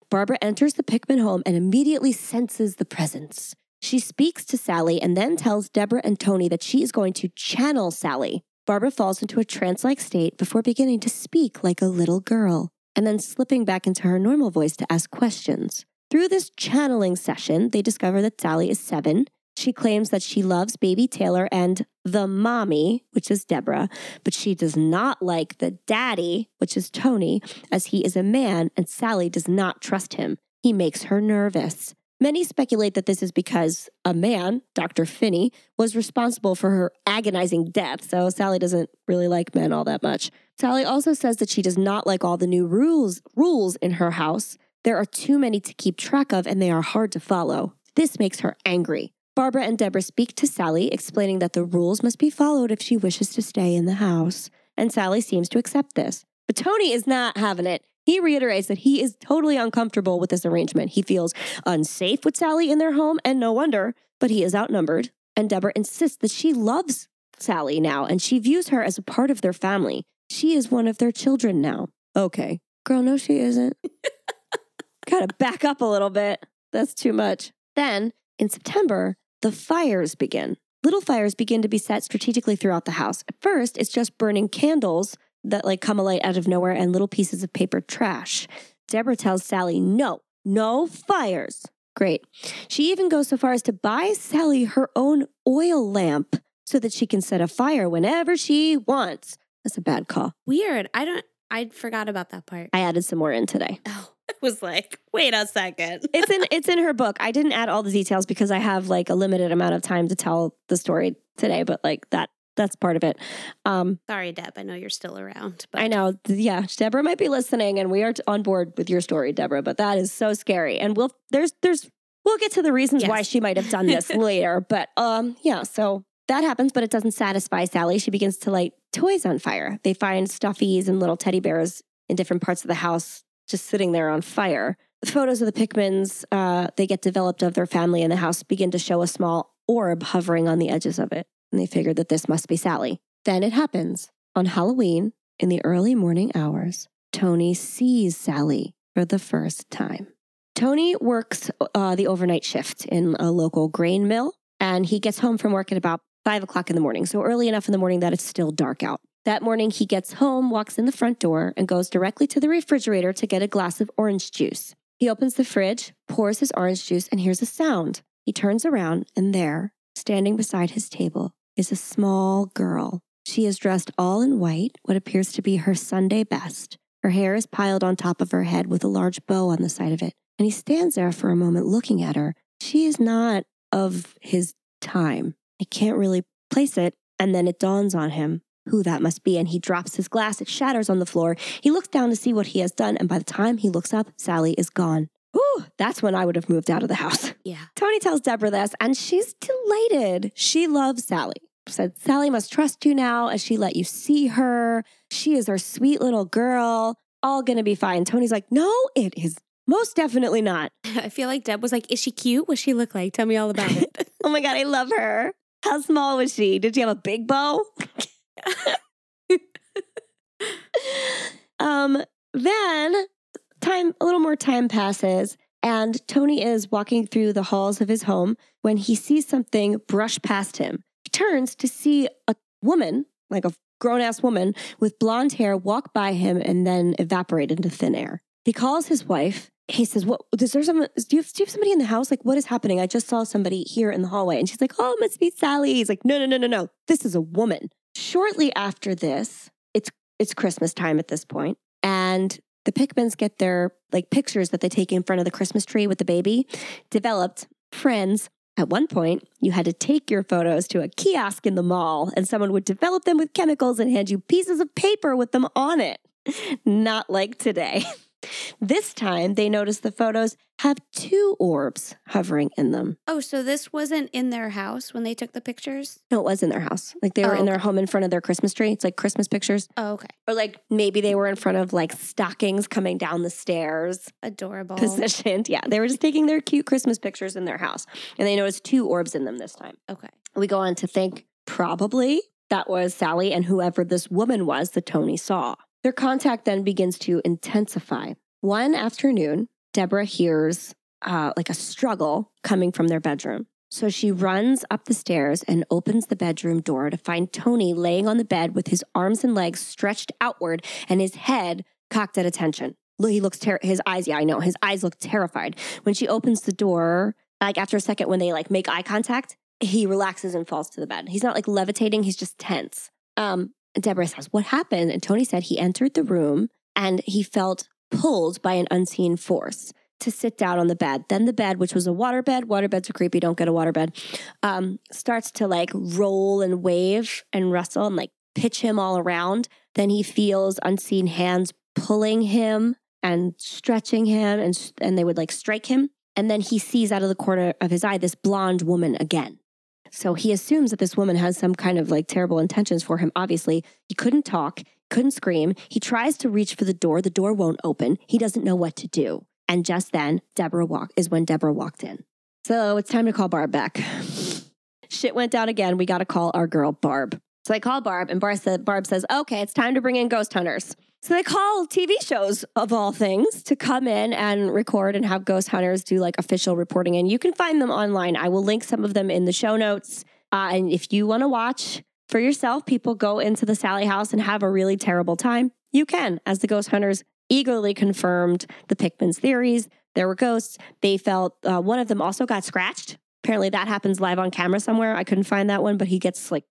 Barbara enters the Pickman home and immediately senses the presence. She speaks to Sally and then tells Deborah and Tony that she is going to channel Sally. Barbara falls into a trance like state before beginning to speak like a little girl and then slipping back into her normal voice to ask questions. Through this channeling session, they discover that Sally is seven. She claims that she loves baby Taylor and the mommy, which is Deborah, but she does not like the daddy, which is Tony, as he is a man and Sally does not trust him. He makes her nervous. Many speculate that this is because a man, Dr. Finney, was responsible for her agonizing death, so Sally doesn't really like men all that much. Sally also says that she does not like all the new rules rules in her house. There are too many to keep track of and they are hard to follow. This makes her angry. Barbara and Deborah speak to Sally, explaining that the rules must be followed if she wishes to stay in the house. And Sally seems to accept this. But Tony is not having it. He reiterates that he is totally uncomfortable with this arrangement. He feels unsafe with Sally in their home, and no wonder, but he is outnumbered. And Deborah insists that she loves Sally now and she views her as a part of their family. She is one of their children now. Okay. Girl, no, she isn't. Gotta back up a little bit. That's too much. Then, in September, the fires begin. Little fires begin to be set strategically throughout the house. At first, it's just burning candles that like come alight out of nowhere and little pieces of paper trash. Deborah tells Sally, no, no fires. Great. She even goes so far as to buy Sally her own oil lamp so that she can set a fire whenever she wants. That's a bad call. Weird. I don't, I forgot about that part. I added some more in today. Oh, I was like, wait a second. it's in it's in her book. I didn't add all the details because I have like a limited amount of time to tell the story today, but like that that's part of it. Um, Sorry, Deb. I know you're still around. But. I know. Yeah, Deborah might be listening, and we are on board with your story, Deborah. But that is so scary, and we'll there's there's we'll get to the reasons yes. why she might have done this later. But um, yeah, so that happens, but it doesn't satisfy Sally. She begins to light toys on fire. They find stuffies and little teddy bears in different parts of the house just sitting there on fire. The photos of the Pickmans uh, they get developed of their family in the house begin to show a small orb hovering on the edges of it and they figured that this must be Sally. Then it happens. On Halloween, in the early morning hours, Tony sees Sally for the first time. Tony works uh, the overnight shift in a local grain mill, and he gets home from work at about five o'clock in the morning, so early enough in the morning that it's still dark out. That morning, he gets home, walks in the front door, and goes directly to the refrigerator to get a glass of orange juice. He opens the fridge, pours his orange juice, and hears a sound. He turns around, and there, standing beside his table, is a small girl. She is dressed all in white, what appears to be her Sunday best. Her hair is piled on top of her head with a large bow on the side of it. And he stands there for a moment looking at her. She is not of his time. I can't really place it. And then it dawns on him who that must be. And he drops his glass. It shatters on the floor. He looks down to see what he has done. And by the time he looks up, Sally is gone. Whew, that's when I would have moved out of the house. Yeah. Tony tells Deborah this, and she's delighted. She loves Sally said, Sally must trust you now as she let you see her. She is our sweet little girl. all going to be fine. Tony's like, no, it is most definitely not. I feel like Deb was like, Is she cute? What she look like? Tell me all about it. Oh my God, I love her. How small was she? Did she have a big bow? um, then time, a little more time passes, and Tony is walking through the halls of his home when he sees something brush past him. He turns to see a woman, like a grown ass woman with blonde hair, walk by him and then evaporate into thin air. He calls his wife. He says, "What? Is there some? Do you, have, do you have somebody in the house? Like, what is happening? I just saw somebody here in the hallway." And she's like, "Oh, it must be Sally." He's like, "No, no, no, no, no. This is a woman." Shortly after this, it's it's Christmas time at this point, and the Pickmans get their like pictures that they take in front of the Christmas tree with the baby developed friends. At one point, you had to take your photos to a kiosk in the mall, and someone would develop them with chemicals and hand you pieces of paper with them on it. Not like today. This time, they notice the photos have two orbs hovering in them. oh, so this wasn't in their house when they took the pictures? No, it was in their house. Like they were Oh, in their home in front of their Christmas tree. It's like Christmas pictures. Oh, okay. Or like maybe they were in front of like stockings coming down the stairs. Adorable. positioned. Yeah, they were just taking their cute Christmas pictures in their house, and they noticed two orbs in them this time. Okay. We go on to think probably that was Sally and whoever this woman was that Tony saw. Their contact then begins to intensify. One afternoon, Deborah hears uh, like a struggle coming from their bedroom. So she runs up the stairs and opens the bedroom door to find Tony laying on the bed with his arms and legs stretched outward and his head cocked at attention. He looks ter- his eyes, yeah, I know. His eyes look terrified. When she opens the door, like after a second when they like make eye contact, he relaxes and falls to the bed. He's not like levitating, he's just tense. Um, Deborah says, What happened? And Tony said he entered the room and he felt pulled by an unseen force to sit down on the bed. Then the bed, which was a water bed, water beds are creepy, don't get a water bed, um, starts to like roll and wave and rustle and like pitch him all around. Then he feels unseen hands pulling him and stretching him and and they would like strike him. And then he sees out of the corner of his eye this blonde woman again. So he assumes that this woman has some kind of like terrible intentions for him. Obviously, he couldn't talk, couldn't scream. He tries to reach for the door. The door won't open. He doesn't know what to do. And just then, Deborah walk is when Deborah walked in. So it's time to call Barb back. Shit went down again. We got to call our girl Barb. So they call Barb, and Barb, said, Barb says, "Okay, it's time to bring in ghost hunters." So they call TV shows of all things to come in and record and have ghost hunters do like official reporting. And you can find them online. I will link some of them in the show notes. Uh, and if you want to watch for yourself, people go into the Sally house and have a really terrible time. You can, as the ghost hunters eagerly confirmed the Pickman's theories. There were ghosts. They felt uh, one of them also got scratched. Apparently, that happens live on camera somewhere. I couldn't find that one, but he gets like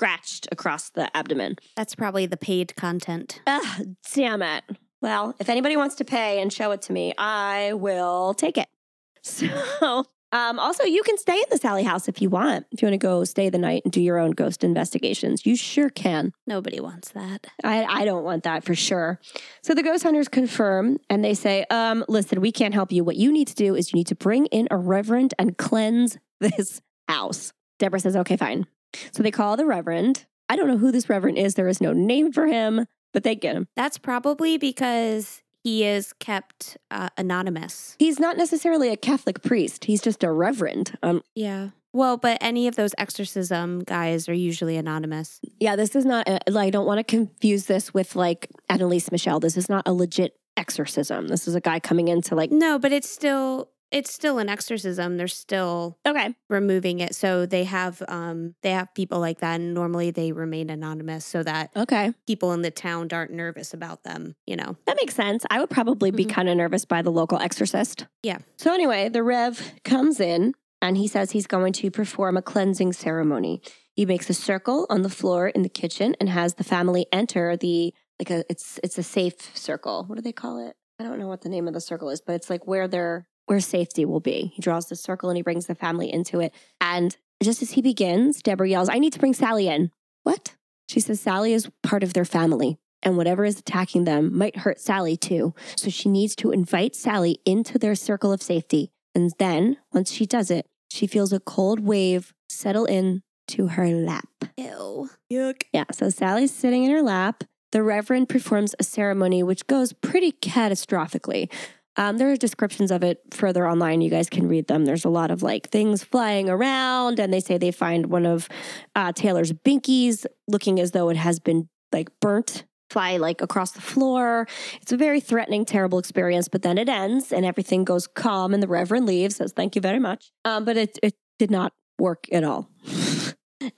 scratched across the abdomen. That's probably the paid content. Ugh, damn it. Well, if anybody wants to pay and show it to me, I will take it. So, um, also, you can stay in the Sally house if you want. If you want to go stay the night and do your own ghost investigations, you sure can. Nobody wants that. I, I don't want that for sure. So the ghost hunters confirm and they say, um, listen, we can't help you. What you need to do is you need to bring in a reverend and cleanse this house. Deborah says, okay, fine. So they call the reverend. I don't know who this reverend is. There is no name for him, but they get him. That's probably because he is kept uh, anonymous. He's not necessarily a Catholic priest. He's just a reverend. Um, Yeah. Well, but any of those exorcism guys are usually anonymous. yeah, this is not. A, I don't want to confuse this with like Anneliese Michel. This is not a legit exorcism. This is a guy coming in to like. No, but it's still it's still an exorcism. They're still Okay, removing it. So they have um they have people like that and normally they remain anonymous so that okay, people in the town aren't nervous about them, you know. that makes sense. I would probably be Mhm. kind of nervous by the local exorcist. Yeah. So anyway, the Rev comes in and he says he's going to perform a cleansing ceremony. He makes a circle on the floor in the kitchen and has the family enter the like a it's it's a safe circle. What do they call it? I don't know what the name of the circle is, but it's like where they're where safety will be. He draws the circle and he brings the family into it. And just as he begins, Deborah yells, I need to bring Sally in. What? She says Sally is part of their family. And whatever is attacking them might hurt Sally too. So she needs to invite Sally into their circle of safety. And then, once she does it, she feels a cold wave settle in to her lap. Ew. Yuck. Yeah, so Sally's sitting in her lap the Reverend performs a ceremony which goes pretty catastrophically. Um, there are descriptions of it further online. You guys can read them. There's a lot of like things flying around, and they say they find one of uh, Taylor's binkies looking as though it has been like burnt, fly like across the floor. It's a very threatening, terrible experience. But then it ends, and everything goes calm, and the Reverend leaves, says thank you very much. Um, but it it did not work at all.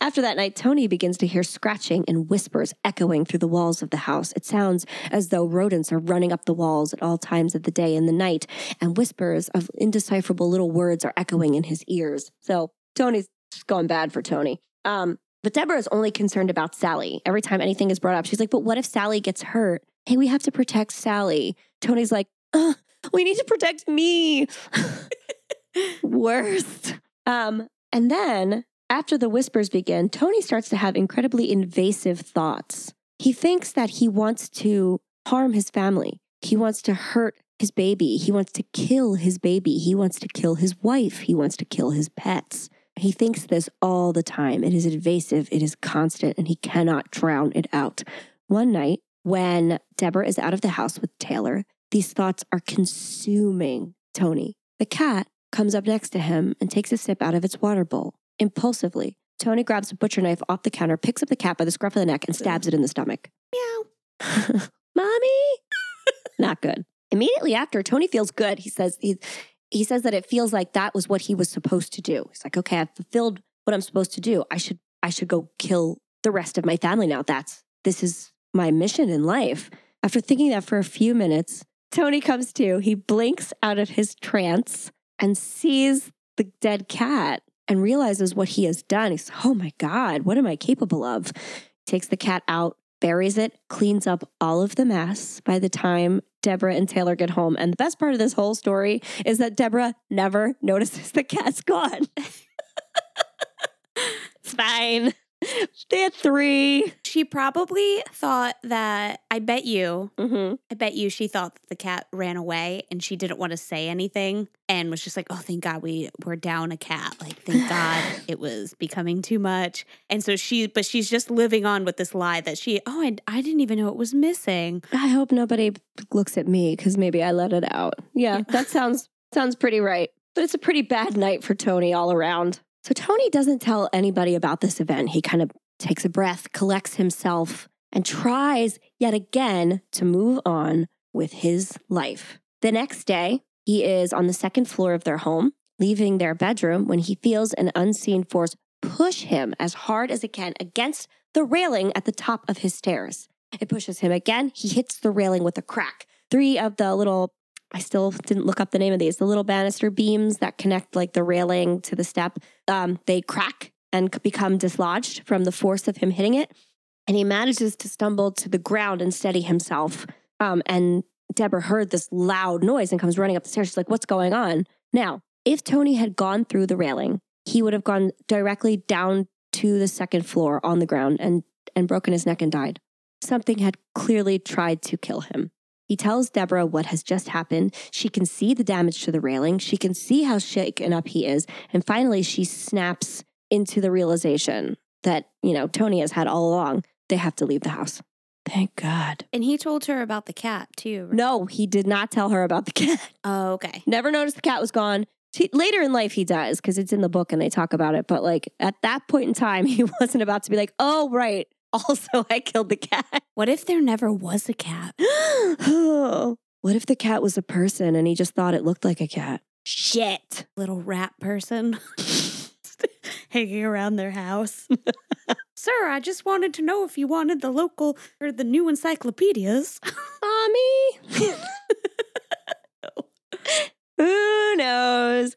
After that night, Tony begins to hear scratching and whispers echoing through the walls of the house. It sounds as though rodents are running up the walls at all times of the day and the night, and whispers of indecipherable little words are echoing in his ears. So Tony's going bad for Tony. Um, but Deborah is only concerned about Sally. Every time anything is brought up, she's like, But what if Sally gets hurt? Hey, we have to protect Sally. Tony's like, We need to protect me. Worst. Um, and then after the whispers begin, Tony starts to have incredibly invasive thoughts. He thinks that he wants to harm his family. He wants to hurt his baby. He wants to kill his baby. He wants to kill his wife. He wants to kill his pets. He thinks this all the time. It is invasive, it is constant, and he cannot drown it out. One night, when Deborah is out of the house with Taylor, these thoughts are consuming Tony. The cat comes up next to him and takes a sip out of its water bowl. Impulsively, Tony grabs a butcher knife off the counter, picks up the cat by the scruff of the neck, and stabs it in the stomach. Meow. Mommy! Not good. Immediately after, Tony feels good. He says he, he says that it feels like that was what he was supposed to do. He's like, okay, I've fulfilled what I'm supposed to do. I should I should go kill the rest of my family now. That's this is my mission in life. After thinking that for a few minutes, Tony comes to. He blinks out of his trance and sees the dead cat and realizes what he has done. He's, oh my God, what am I capable of? Takes the cat out, buries it, cleans up all of the mess by the time Deborah and Taylor get home. And the best part of this whole story is that Deborah never notices the cat's gone. it's fine. They had three. She probably thought that, I bet you, Mm-hmm. I bet you she thought that the cat ran away and she didn't want to say anything and was just like, oh, thank God we were down a cat. Like, thank God it was becoming too much. And so she, but she's just living on with this lie that she, oh, I, I didn't even know it was missing. I hope nobody looks at me because maybe I let it out. Yeah, that sounds sounds pretty right. But it's a pretty bad night for Tony all around. So Tony doesn't tell anybody about this event. He kind of takes a breath, collects himself, and tries yet again to move on with his life. The next day, he is on the second floor of their home, leaving their bedroom when he feels an unseen force push him as hard as it can against the railing at the top of his stairs. It pushes him again. He hits the railing with a crack. Three of the little, I still didn't look up the name of these, the little banister beams that connect like the railing to the step, um, they crack and become dislodged from the force of him hitting it. And he manages to stumble to the ground and steady himself. Um, and Deborah heard this loud noise and comes running up the stairs. She's like, What's going on? Now, if Tony had gone through the railing, he would have gone directly down to the second floor on the ground and, and broken his neck and died. Something had clearly tried to kill him. He tells Deborah what has just happened. She can see the damage to the railing. She can see how shaken up he is. And finally, she snaps into the realization that, you know, Tony has had all along. They have to leave the house. Thank God. And he told her about the cat too. right? No, he did not tell her about the cat. Oh, okay. Never noticed the cat was gone. See, later in life, he does because it's in the book and they talk about it. But like at that point in time, he wasn't about to be like, oh, right. Also, I killed the cat. What if there never was a cat? what if the cat was a person and he just thought it looked like a cat? Shit. Little rat person hanging around their house. Sir, I just wanted to know if you wanted the local or the new encyclopedias. Mommy. Who knows?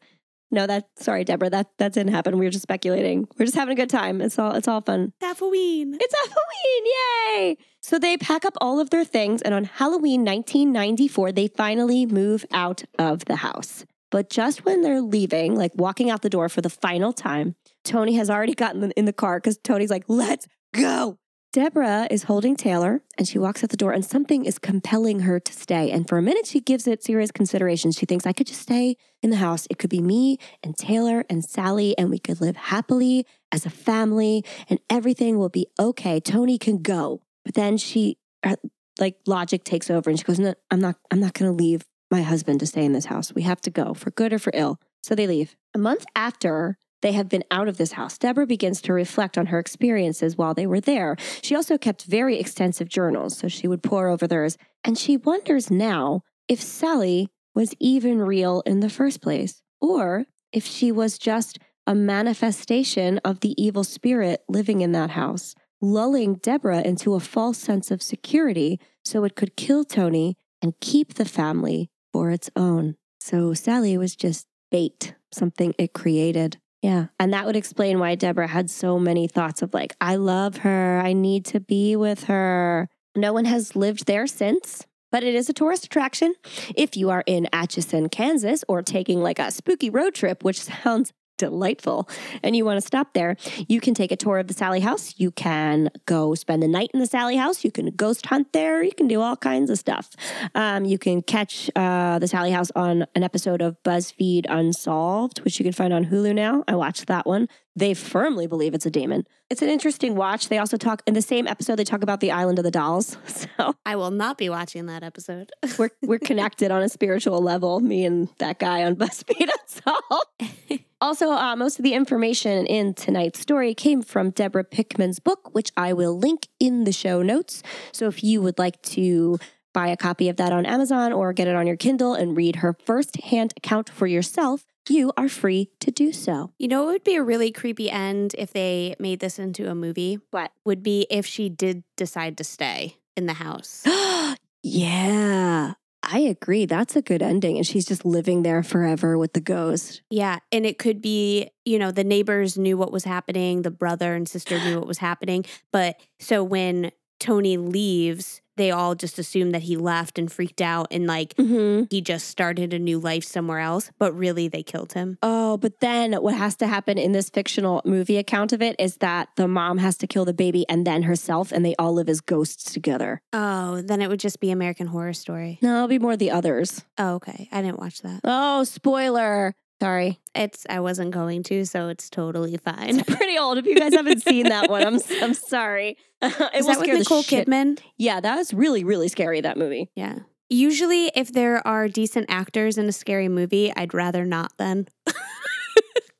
No, that sorry, Deborah. That that didn't happen. We were just speculating. We're just having a good time. It's all it's all fun. Halloween. It's Halloween, yay! So they pack up all of their things, and on Halloween 1994, they finally move out of the house. But just when they're leaving, like walking out the door for the final time, Tony has already gotten in the car because Tony's like, let's go. Deborah is holding Taylor and she walks out the door, and something is compelling her to stay. And for a minute, she gives it serious consideration. She thinks, I could just stay in the house. It could be me and Taylor and Sally, and we could live happily as a family, and everything will be okay. Tony can go. But then she uh, like logic takes over and she goes, no, I'm not, I'm not going to leave my husband to stay in this house. We have to go for good or for ill. So they leave. A month after they have been out of this house, Deborah begins to reflect on her experiences while they were there. She also kept very extensive journals, so she would pore over theirs. And she wonders now if Sally was even real in the first place, or if she was just a manifestation of the evil spirit living in that house, lulling Deborah into a false sense of security so it could kill Tony and keep the family for its own. So Sally was just bait, something it created. Yeah. And that would explain why Deborah had so many thoughts of like, I love her. I need to be with her. No one has lived there since, but it is a tourist attraction. If you are in Atchison, Kansas, or taking like a spooky road trip, which sounds delightful and you want to stop there, you can take a tour of the Sally House. You can go spend the night in the Sally House. You can ghost hunt there. You can do all kinds of stuff. Um, you can catch uh, the Sally House on an episode of BuzzFeed Unsolved, which you can find on Hulu now. I watched that one. They firmly believe it's a demon. It's an interesting watch. They also talk in the same episode. They talk about the Island of the Dolls. So I will not be watching that episode. we're we're connected on a spiritual level. Me and that guy on BuzzFeed. Also, uh, most of the information in tonight's story came from Deborah Pickman's book, which I will link in the show notes. So if you would like to buy a copy of that on Amazon or get it on your Kindle and read her first-hand account for yourself, you are free to do so. You know, it would be a really creepy end if they made this into a movie. What? Would be if she did decide to stay in the house. yeah, I agree. That's a good ending. And she's just living there forever with the ghost. Yeah. And it could be, you know, the neighbors knew what was happening, the brother and sister knew what was happening. But so when Tony leaves, they all just assume that he left and freaked out and like Mm-hmm. he just started a new life somewhere else, but really they killed him. Oh, but then what has to happen in this fictional movie account of it is that the mom has to kill the baby and then herself, and they all live as ghosts together. Oh, then it would just be American Horror Story. No, it'll be more the others. Oh, okay. I didn't watch that. Oh, spoiler. Sorry. It's I wasn't going to, so it's totally fine. It's pretty old. If you guys haven't seen that one, I'm I'm sorry. it Is that with Nicole Kidman? Yeah, that was really really scary. That movie. Yeah. Usually, if there are decent actors in a scary movie, I'd rather not then.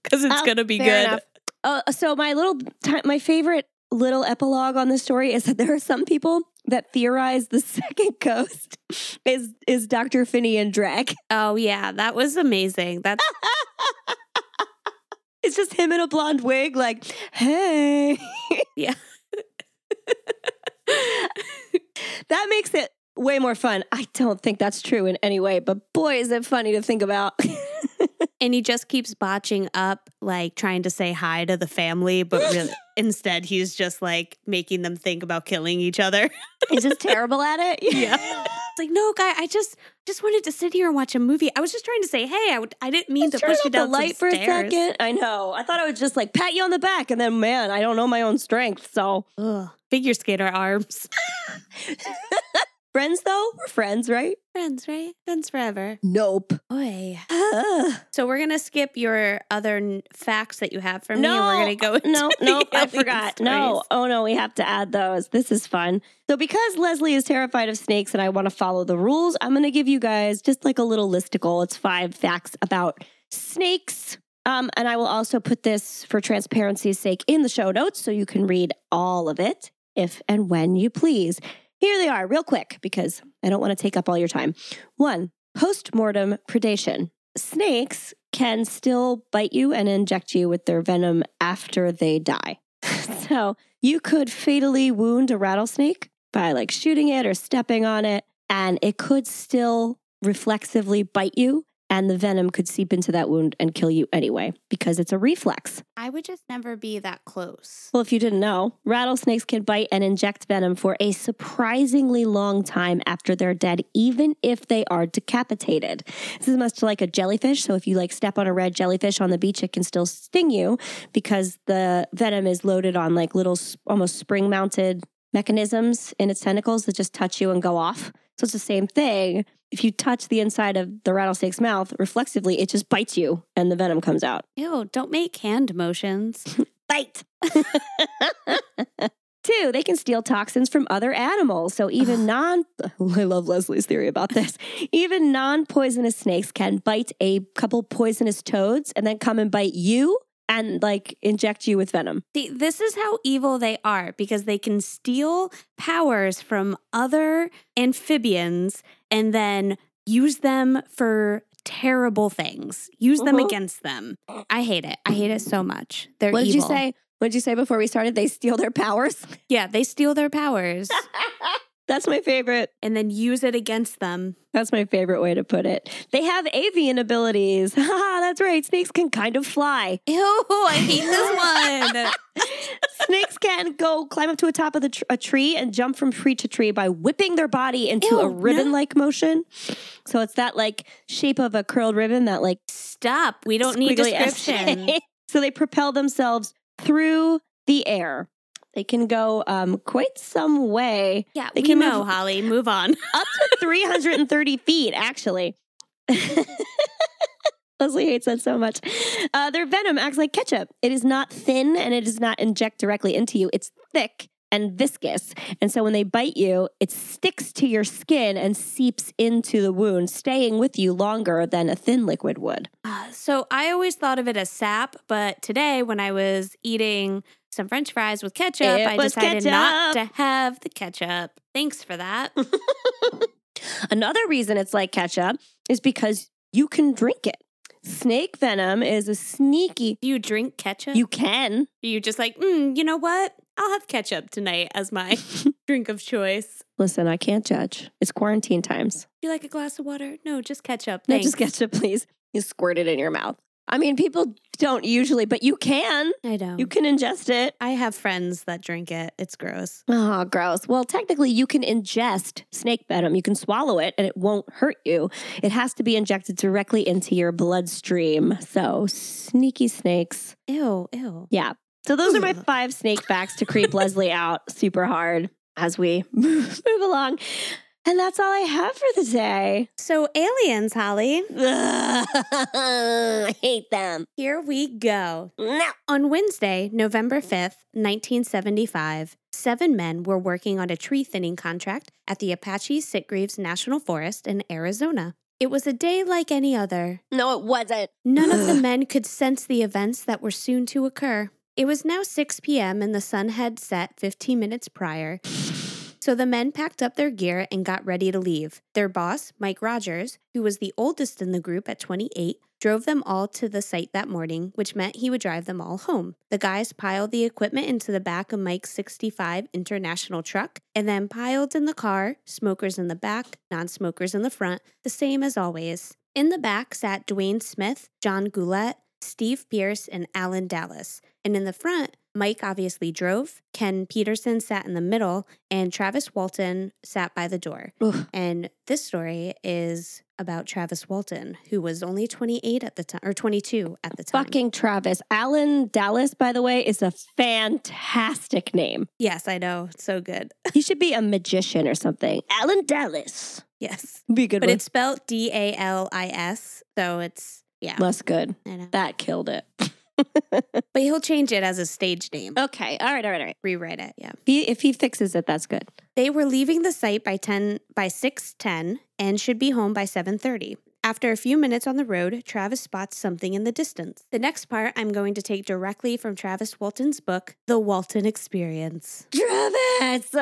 Because it's Oh, going to be good. Uh, so my little ti my favorite little epilogue on the story is that there are some people that theorized the second ghost is is Dr. Finney and Drag. Oh, yeah. That was amazing. That's It's just him in a blonde wig, like, hey. Yeah. that makes it way more fun. I don't think that's true in any way, but boy, is it funny to think about. and he just keeps botching up, like trying to say hi to the family, but really, instead, he's just like making them think about killing each other. He's just terrible at it. Yeah. It's like, no, guy, I just just wanted to sit here and watch a movie. I was just trying to say, hey, I, would, I didn't mean Just to push you off the light for a second. I know. I thought I would just like pat you on the back, and then, man, I don't know my own strength. So, Ugh. Figure skater arms. friends though, we're friends, right? Friends, right? Friends forever. Nope. Boy. Ah. So we're gonna skip your other n- facts that you have for me, No, and we're gonna go. Into no, no, I forgot. No, oh no, we have to add those. This is fun. So, because Leslie is terrified of snakes and I want to follow the rules, I'm going to give you guys just like a little listicle. It's five facts about snakes. Um, and I will also put this for transparency's sake in the show notes so you can read all of it if and when you please. Here they are, real quick, because I don't want to take up all your time. One, post mortem predation. Snakes can still bite you and inject you with their venom after they die. so you could fatally wound a rattlesnake by like shooting it or stepping on it, and it could still reflexively bite you, and the venom could seep into that wound and kill you anyway because it's a reflex. I would just never be that close. Well, if you didn't know, rattlesnakes can bite and inject venom for a surprisingly long time after they're dead, even if they are decapitated. This is much like a jellyfish. So if you like step on a red jellyfish on the beach, it can still sting you because the venom is loaded on like little almost spring mounted mechanisms in its tentacles that just touch you and go off. So it's the same thing. If you touch the inside of the rattlesnake's mouth reflexively, it just bites you and the venom comes out. Ew, don't make hand motions. Bite. too. They can steal toxins from other animals. So even non I love Leslie's theory about this. even non-poisonous snakes can bite a couple poisonous toads and then come and bite you and like inject you with venom. See, this is how evil they are because they can steal powers from other amphibians and then use them for terrible things. Use them Mhm. against them. I hate it. I hate it so much. They're What did evil. you say? What did you say before we started? They steal their powers. Yeah, they steal their powers That's my favorite. and then use it against them. That's my favorite way to put it. They have avian abilities. Haha, that's right. Snakes can kind of fly. Ew, I hate this one. Snakes can go climb up to the top of the tr- a tree and jump from tree to tree by whipping their body into Ew, a ribbon-like motion. So it's that like shape of a curled ribbon that like Stop. We don't need essay. so they propel themselves through the air. They can go um, quite some way, Yeah, They we can know, move- Holly. Move on. up to 330 feet, actually. Leslie hates that so much. Uh, their venom acts like ketchup. It is not thin and it does not inject directly into you. It's thick and viscous. And so when they bite you, it sticks to your skin and seeps into the wound, staying with you longer than a thin liquid would. Uh, so I always thought of it as sap, but today when I was eating some French fries with ketchup, It I decided not to have the ketchup. Thanks for that. Another reason it's like ketchup is because you can drink it. Snake venom is a sneaky. Do you drink ketchup? You can. Are you just like, mm, you know what? I'll have ketchup tonight as my drink of choice. Listen, I can't judge. It's quarantine times. Do you like a glass of water? No, just ketchup. No, just ketchup, please. You squirt it in your mouth. I mean, people don't usually, but you can. I know. You can ingest it. I have friends that drink it. It's gross. Oh, gross. Well, technically, you can ingest snake venom. You can swallow it and it won't hurt you. It has to be injected directly into your bloodstream. So, sneaky snakes. Ew, ew. Yeah. So, those are my five snake facts to creep Leslie out super hard as we move along. And that's all I have for the day. So, aliens, Holly, I hate them. here we go. No. On Wednesday, November 5th, 1975, seven men were working on a tree thinning contract at the Apache Sitgreaves National Forest in Arizona. It was a day like any other. No, it wasn't. None of the men could sense the events that were soon to occur. It was now 6 p.m., and the sun had set 15 minutes prior. So the men packed up their gear and got ready to leave. Their boss, Mike Rogers, who was the oldest in the group at 28, drove them all to the site that morning, which meant he would drive them all home. The guys piled the equipment into the back of Mike's 65 International truck and then piled in the car, smokers in the back, non smokers in the front, the same as always. In the back sat Dwayne Smith, John Goulette, Steve Pierce, and Alan Dallas. And in the front, Mike obviously drove, Ken Peterson sat in the middle, and Travis Walton sat by the door. Ugh. And this story is about Travis Walton, who was only 28 at the time, or 22 at the time. Fucking Travis. Alan Dallas, by the way, is a fantastic name. Yes, I know. So good. He should be a magician or something. Alan Dallas. yes. Be a good But one. it's spelled D A L I S. So it's, yeah. less good. I know. That killed it. But he'll change it as a stage name. okay. All right. All right. All right. Rewrite it. Yeah. If he, if he fixes it, that's good. They were leaving the site by 10 by 6:10 and should be home by 7:30. After a few minutes on the road, Travis spots something in the distance. The next part I'm going to take directly from Travis Walton's book, The Walton Experience. Travis.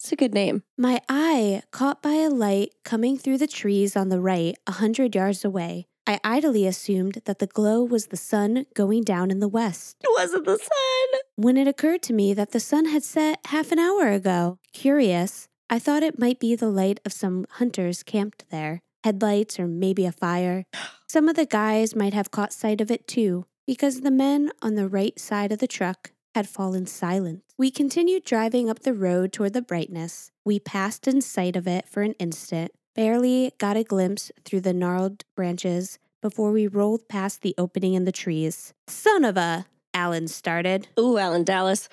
It's a good name. My eye caught by a light coming through the trees on the right, a hundred yards away. I idly assumed that the glow was the sun going down in the west. It wasn't the sun. When it occurred to me that the sun had set half an hour ago, curious, I thought it might be the light of some hunters camped there. Headlights or maybe a fire. Some of the guys might have caught sight of it too, because the men on the right side of the truck had fallen silent. We continued driving up the road toward the brightness. We passed in sight of it for an instant, barely got a glimpse through the gnarled branches before we rolled past the opening in the trees. Son of a! Alan started. Ooh, Alan Dallas.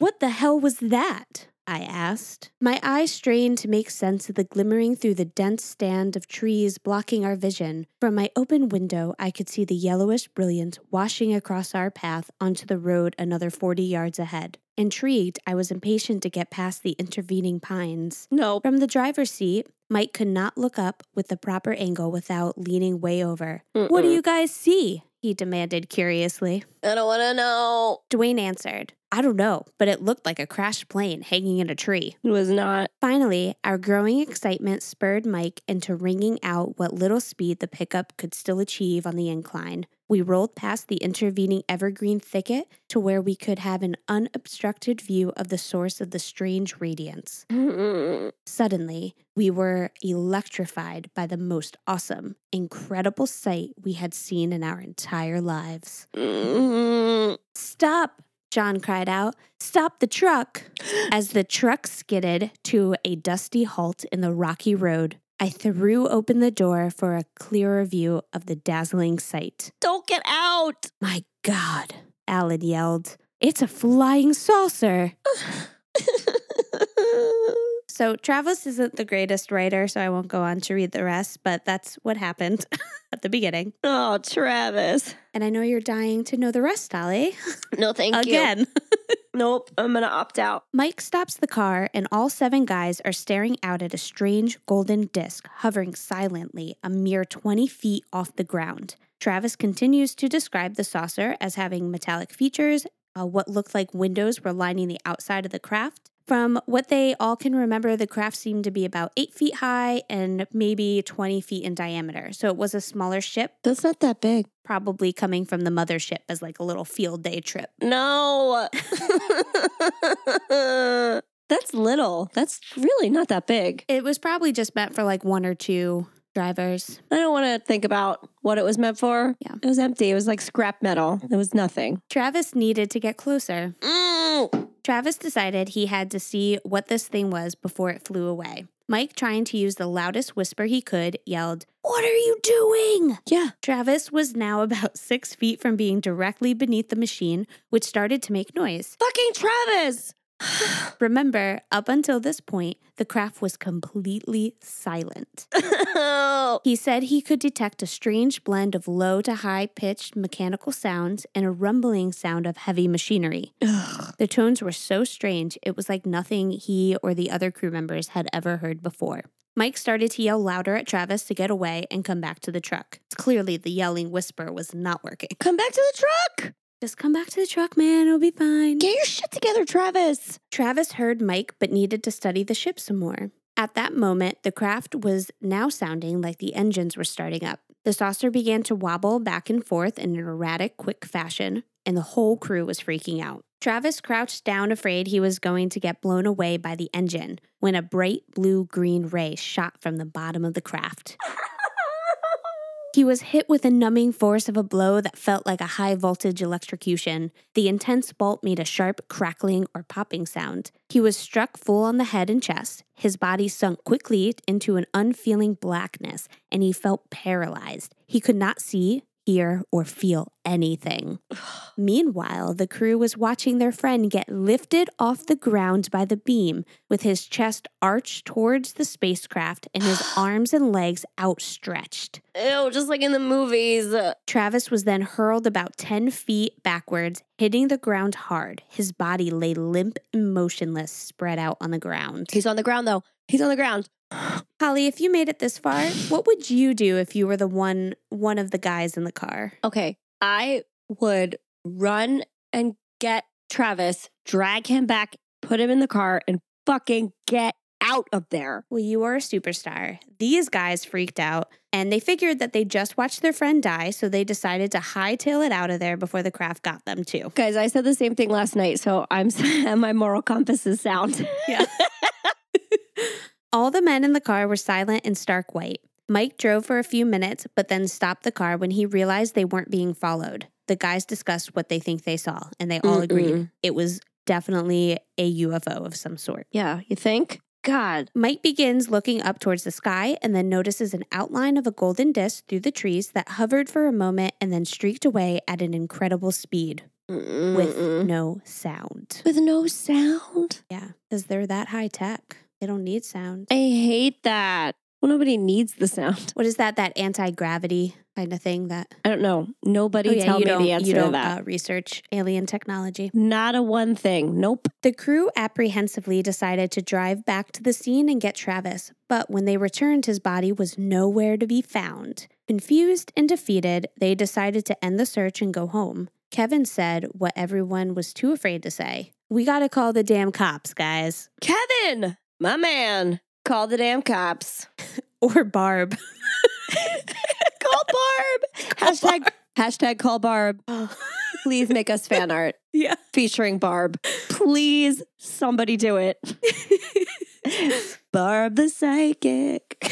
What the hell was that? I asked. My eyes strained to make sense of the glimmering through the dense stand of trees blocking our vision. From my open window, I could see the yellowish brilliance washing across our path onto the road another 40 yards ahead. Intrigued, I was impatient to get past the intervening pines. No. From the driver's seat, Mike could not look up with the proper angle without leaning way over. What do you guys see? He demanded curiously. I don't want to know. Dwayne answered, I don't know, but it looked like a crashed plane hanging in a tree. It was not. Finally, our growing excitement spurred Mike into wringing out what little speed the pickup could still achieve on the incline. We rolled past the intervening evergreen thicket to where we could have an unobstructed view of the source of the strange radiance. Suddenly, we were electrified by the most awesome, incredible sight we had seen in our entire lives. Stop! John cried out. Stop the truck! As the truck skidded to a dusty halt in the rocky road, I threw open the door for a clearer view of the dazzling sight. Don't get out. My God, Alan yelled. It's a flying saucer. So, Travis isn't the greatest writer, so I won't go on to read the rest, but that's what happened at the beginning. oh, Travis. And I know you're dying to know the rest, Dolly. No, thank you. Again. Nope. I'm going to opt out. Mike stops the car, and all seven guys are staring out at a strange golden disc hovering silently a mere 20 feet off the ground. Travis continues to describe the saucer as having metallic features. Uh, what looked like windows were lining the outside of the craft. From what they all can remember, the craft seemed to be about eight feet high and maybe 20 feet in diameter. So it was a smaller ship, That's not that big. probably coming from the mothership as like a little field day trip. No. That's little. That's really not that big. It was probably just meant for like one or two drivers. I don't want to think about what it was meant for. Yeah. It was empty. It was like scrap metal. It was nothing. Travis needed to get closer. Mm. Travis decided he had to see what this thing was before it flew away. Mike, trying to use the loudest whisper he could, yelled, What are you doing? Yeah. Travis was now about six feet from being directly beneath the machine, which started to make noise. Fucking Travis. Remember, up until this point, the craft was completely silent. He said he could detect a strange blend of low to high pitched mechanical sounds and a rumbling sound of heavy machinery. The tones were so strange, it was like nothing he or the other crew members had ever heard before. Mike started to yell louder at Travis to get away and come back to the truck. Clearly, the yelling whisper was not working. Come back to the truck. Just come back to the truck, man. It'll be fine. Get your shit together, Travis. Travis heard Mike but needed to study the ship some more. At that moment, the craft was now sounding like the engines were starting up. The saucer began to wobble back and forth in an erratic, quick fashion, and the whole crew was freaking out. Travis crouched down, afraid he was going to get blown away by the engine, when a bright blue green ray shot from the bottom of the craft. He was hit with a numbing force of a blow that felt like a high voltage electrocution. The intense bolt made a sharp crackling or popping sound. He was struck full on the head and chest. His body sunk quickly into an unfeeling blackness, and he felt paralyzed. He could not see, hear, or feel anything. Meanwhile, the crew was watching their friend get lifted off the ground by the beam, with his chest arched towards the spacecraft and his arms and legs outstretched. Ew, just like in the movies. Travis was then hurled about 10 feet backwards, hitting the ground hard. His body lay limp and motionless, spread out on the ground. He's on the ground though. He's on the ground. Holly, if you made it this far, what would you do if you were the one one of the guys in the car? Okay. I would run and get Travis, drag him back, put him in the car, and fucking get out of there. Well, you are a superstar. These guys freaked out and they figured that they just watched their friend die, so they decided to hightail it out of there before the craft got them too. Guys, I said the same thing last night, so I'm my moral compass is sound. Yeah. All the men in the car were silent and stark white. Mike drove for a few minutes, but then stopped the car when he realized they weren't being followed. The guys discussed what they think they saw, and they all agreed Mm-mm. it was definitely a UFO of some sort. yeah, you think? God. Mike begins looking up towards the sky and then notices an outline of a golden disc through the trees that hovered for a moment and then streaked away at an incredible speed. with Mm-mm. no sound. with no sound. Yeah, because they're that high tech. They don't need sound. I hate that. Well, nobody needs the sound. What is that? That anti gravity kind of thing? That I don't know. Nobody Oh, yeah, tell me don't, the answer you don't that. Uh, research alien technology. Not a one thing. Nope. The crew apprehensively decided to drive back to the scene and get Travis, but when they returned, his body was nowhere to be found. Confused and defeated, they decided to end the search and go home. Kevin said what everyone was too afraid to say. We gotta call the damn cops, guys. Kevin, my man, call the damn cops. Or Barb. call Barb. hashtag hashtag call Barb. Oh. Please make us fan art yeah. featuring Barb. Please, somebody do it. Barb the psychic.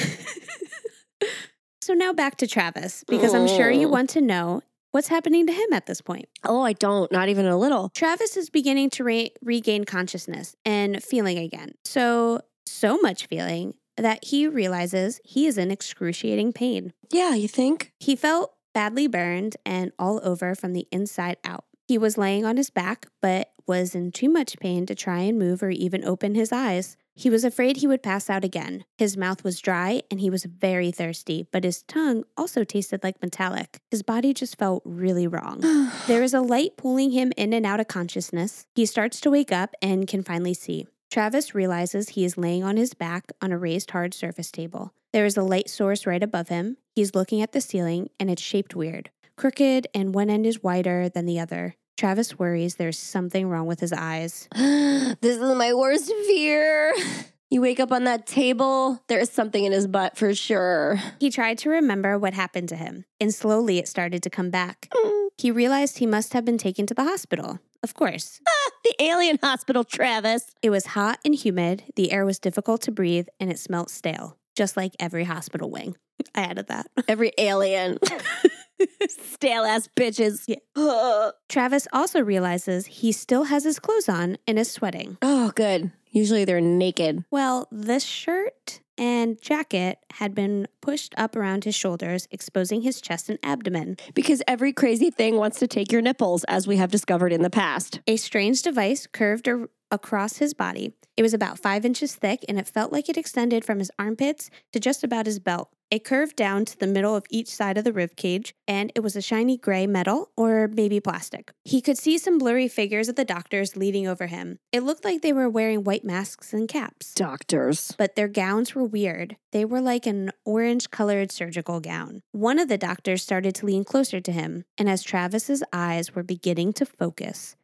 So now back to Travis, because I'm sure you Oh. want to know what's happening to him at this point. Oh, I don't. Not even a little. Travis is beginning to re- regain consciousness and feeling again. So, so much feeling that he realizes he is in excruciating pain. Yeah, you think? He felt badly burned and all over from the inside out. He was laying on his back, but was in too much pain to try and move or even open his eyes. He was afraid he would pass out again. His mouth was dry and he was very thirsty, but his tongue also tasted like metallic. His body just felt really wrong. There is a light pulling him in and out of consciousness. He starts to wake up and can finally see. Travis realizes he is laying on his back on a raised hard surface table. There is a light source right above him. He's looking at the ceiling and it's shaped weird, crooked, and one end is wider than the other. Travis worries there's something wrong with his eyes. this is my worst fear. You wake up on that table, there's something in his butt for sure. He tried to remember what happened to him, and slowly it started to come back. Mm. He realized he must have been taken to the hospital. Of course. Ah, the alien hospital, Travis. It was hot and humid, the air was difficult to breathe, and it smelt stale, just like every hospital wing. I added that. Every alien. Stale ass bitches. Yeah. Travis also realizes he still has his clothes on and is sweating. oh, good. Usually they're naked. Well, this shirt and jacket had been pushed up around his shoulders, exposing his chest and abdomen. Because every crazy thing wants to take your nipples, as we have discovered in the past. A strange device curved ar- across his body. It was about five inches thick and it felt like it extended from his armpits to just about his belt. It curved down to the middle of each side of the rib cage, and it was a shiny gray metal or maybe plastic. He could see some blurry figures of the doctors leaning over him. It looked like they were wearing white masks and caps. Doctors. but their gowns were weird. They were like an orange colored surgical gown. One of the doctors started to lean closer to him, and as Travis's eyes were beginning to focus,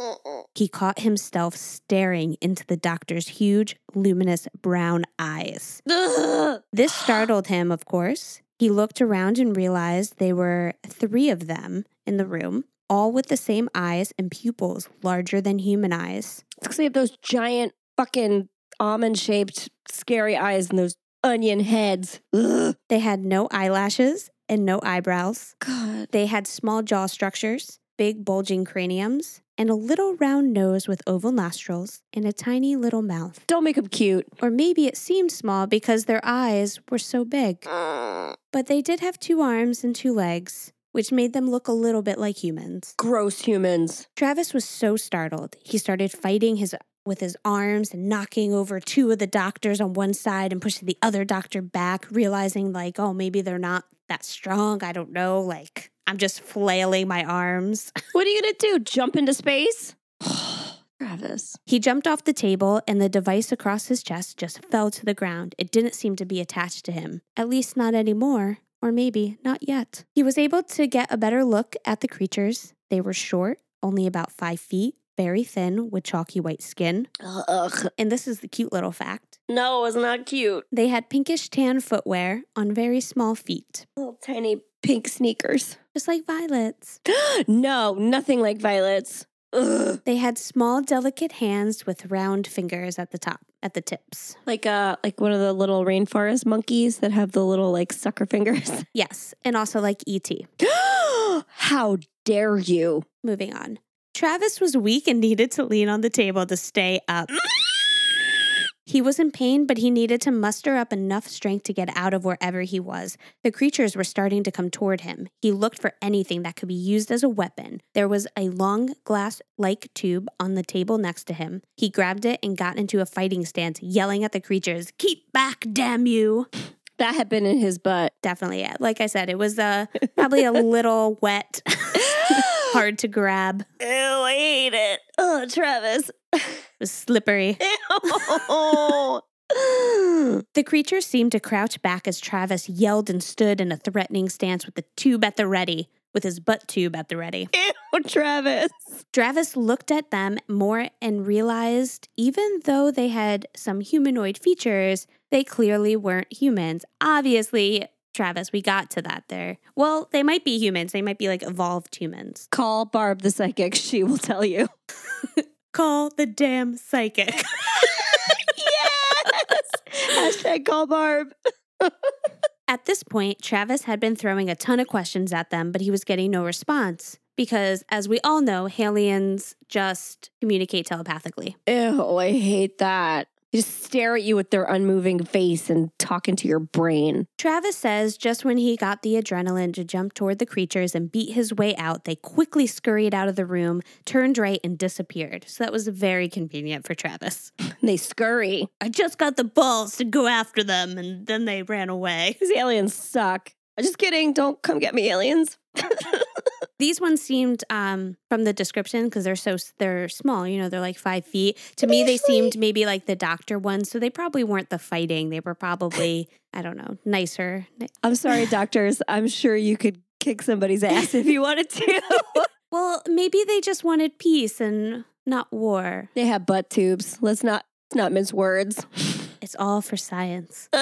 he caught himself staring into the doctor's huge, luminous brown eyes. Ugh. This startled him, of course. He looked around and realized there were three of them in the room, all with the same eyes and pupils larger than human eyes. It's because they have those giant fucking almond shaped scary eyes and those onion heads. Ugh. They had no eyelashes and no eyebrows. God. They had small jaw structures, big bulging craniums, and a little round nose with oval nostrils and a tiny little mouth. Don't make them cute. Or maybe it seemed small because their eyes were so big. But they did have two arms and two legs, which made them look a little bit like humans. Gross humans. Travis was so startled. He started fighting his with his arms and knocking over two of the doctors on one side and pushing the other doctor back, realizing like, oh, maybe they're not that strong. I don't know. Like, I'm just flailing my arms. What are you going to do? Jump into space? Travis. He jumped off the table and the device across his chest just fell to the ground. It didn't seem to be attached to him. At least not anymore. Or maybe not yet. He was able to get a better look at the creatures. They were short, only about five feet, very thin, with chalky white skin. Ugh. And this is the cute little fact No, it's not cute. they had pinkish tan footwear on very small feet, Little tiny pink sneakers. just like violets. no, nothing like violets. Ugh. They had small, delicate hands with round fingers at the top, at the tips. Like uh like one of the little rainforest monkeys that have the little like sucker fingers. Yes, and also like E E.T. How dare you? Moving on. Travis was weak and needed to lean on the table to stay up. He was in pain, but he needed to muster up enough strength to get out of wherever he was. The creatures were starting to come toward him. He looked for anything that could be used as a weapon. There was a long glass like tube on the table next to him. He grabbed it and got into a fighting stance, yelling at the creatures, Keep back, damn you! That had been in his butt. Definitely, yeah. Like I said, it was uh, probably a little wet, hard to grab. Ew, I hate it. Oh, Travis. It was slippery. The creature seemed to crouch back as Travis yelled and stood in a threatening stance with the tube at the ready, with his butt tube at the ready. Ew, Travis. Travis looked at them more and realized even though they had some humanoid features, they clearly weren't humans. Obviously, Travis, we got to that there. Well, they might be humans. They might be like evolved humans. Call Barb the psychic. She will tell you. Call the damn psychic. yes. Hashtag call Barb. At this point, Travis had been throwing a ton of questions at them, but he was getting no response because, as we all know, aliens just communicate telepathically. Ew, I hate that. They just stare at you with their unmoving face and talk into your brain. Travis says just when he got the adrenaline to jump toward the creatures and beat his way out, they quickly scurried out of the room, turned right, and disappeared. So that was very convenient for Travis. They scurry. I just got the balls to go after them, and then they ran away. These aliens suck. I'm just kidding. Don't come get me, aliens. These ones seemed, um, from the description, because they're so they're small. You know, they're like five feet. To me, they seemed maybe like the doctor ones. So they probably weren't the fighting. They were probably, I don't know, nicer. I'm sorry, doctors. I'm sure you could kick somebody's ass if you wanted to. Well, maybe they just wanted peace and not war. they have butt tubes. Let's not let's not mince words. It's all for science.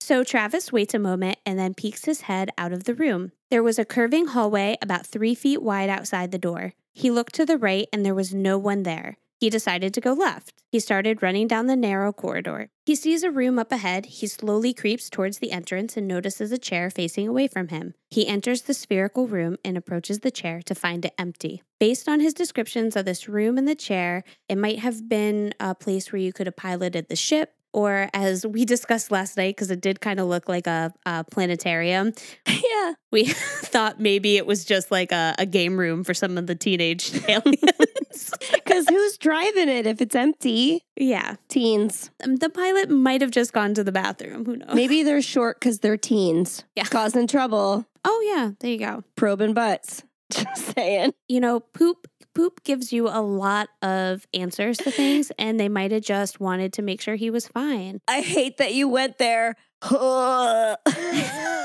So Travis waits a moment and then peeks his head out of the room. There was a curving hallway about three feet wide outside the door. He looked to the right and there was no one there. He decided to go left. He started running down the narrow corridor. He sees a room up ahead. He slowly creeps towards the entrance and notices a chair facing away from him. He enters the spherical room and approaches the chair to find it empty. Based on his descriptions of this room and the chair, it might have been a place where you could have piloted the ship, or as we discussed last night, because it did kind of look like a, a planetarium, yeah. we thought maybe it was just like a, a game room for some of the teenage aliens. Because who's driving it if it's empty? yeah. Teens. Um, The pilot might have just gone to the bathroom. Who knows? Maybe they're short because they're teens. Yeah. Causing trouble. Oh, yeah. There you go. Probing butts. Just saying. You know, poop. Poop gives you a lot of answers to things, and they might have just wanted to make sure he was fine. I hate that you went there.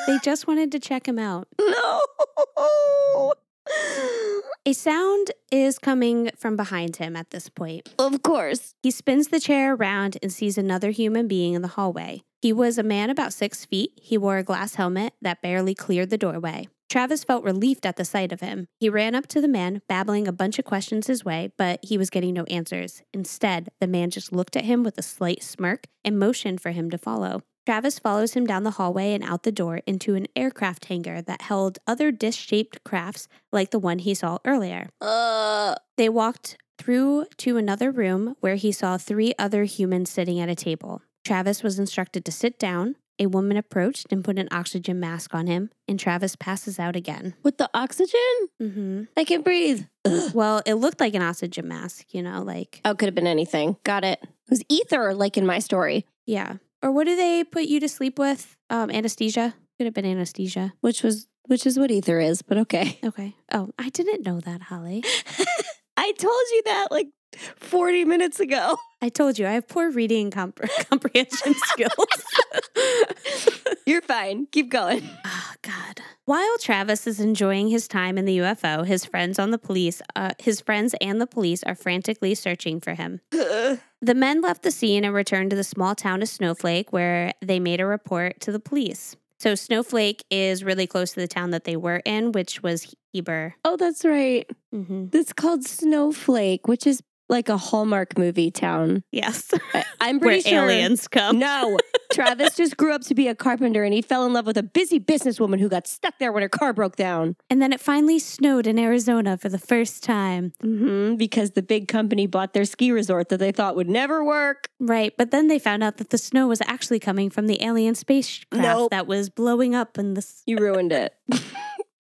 They just wanted to check him out. no. A sound is coming from behind him at this point. Of course. He spins the chair around and sees another human being in the hallway. He was a man about six feet. He wore a glass helmet that barely cleared the doorway. Travis felt relieved at the sight of him. He ran up to the man, babbling a bunch of questions his way, but he was getting no answers. Instead, the man just looked at him with a slight smirk and motioned for him to follow. Travis follows him down the hallway and out the door into an aircraft hangar that held other disc shaped crafts like the one he saw earlier. Uh, They walked through to another room where he saw three other humans sitting at a table. Travis was instructed to sit down. A woman approached and put an oxygen mask on him, and Travis passes out again. with the oxygen, hmm I can breathe. Ugh. Well, it looked like an oxygen mask, you know, like, Oh, could have been anything. Got it. It was ether, like in my story, yeah. Or what do they put you to sleep with? Um, anesthesia? Could have been anesthesia. which was which is what ether is. But okay, Okay. Oh, I didn't know that, Holly. I told you that like forty minutes ago. I told you I have poor reading compre- comprehension skills. You're fine. Keep going. Oh God! While Travis is enjoying his time in the UFO, his friends on the police, uh, his friends and the police are frantically searching for him. The men left the scene and returned to the small town of Snowflake, where they made a report to the police. So Snowflake is really close to the town that they were in, which was Heber. oh, that's right. hmm It's called Snowflake, which is like a Hallmark movie town. Yes, I, I'm where pretty sure. aliens come. No, Travis just grew up to be a carpenter and he fell in love with a busy businesswoman who got stuck there when her car broke down. And then it finally snowed in Arizona for the first time. hmm because the big company bought their ski resort that they thought would never work. Right, but then they found out that the snow was actually coming from the alien spacecraft Nope. that was blowing up in the s- You ruined it.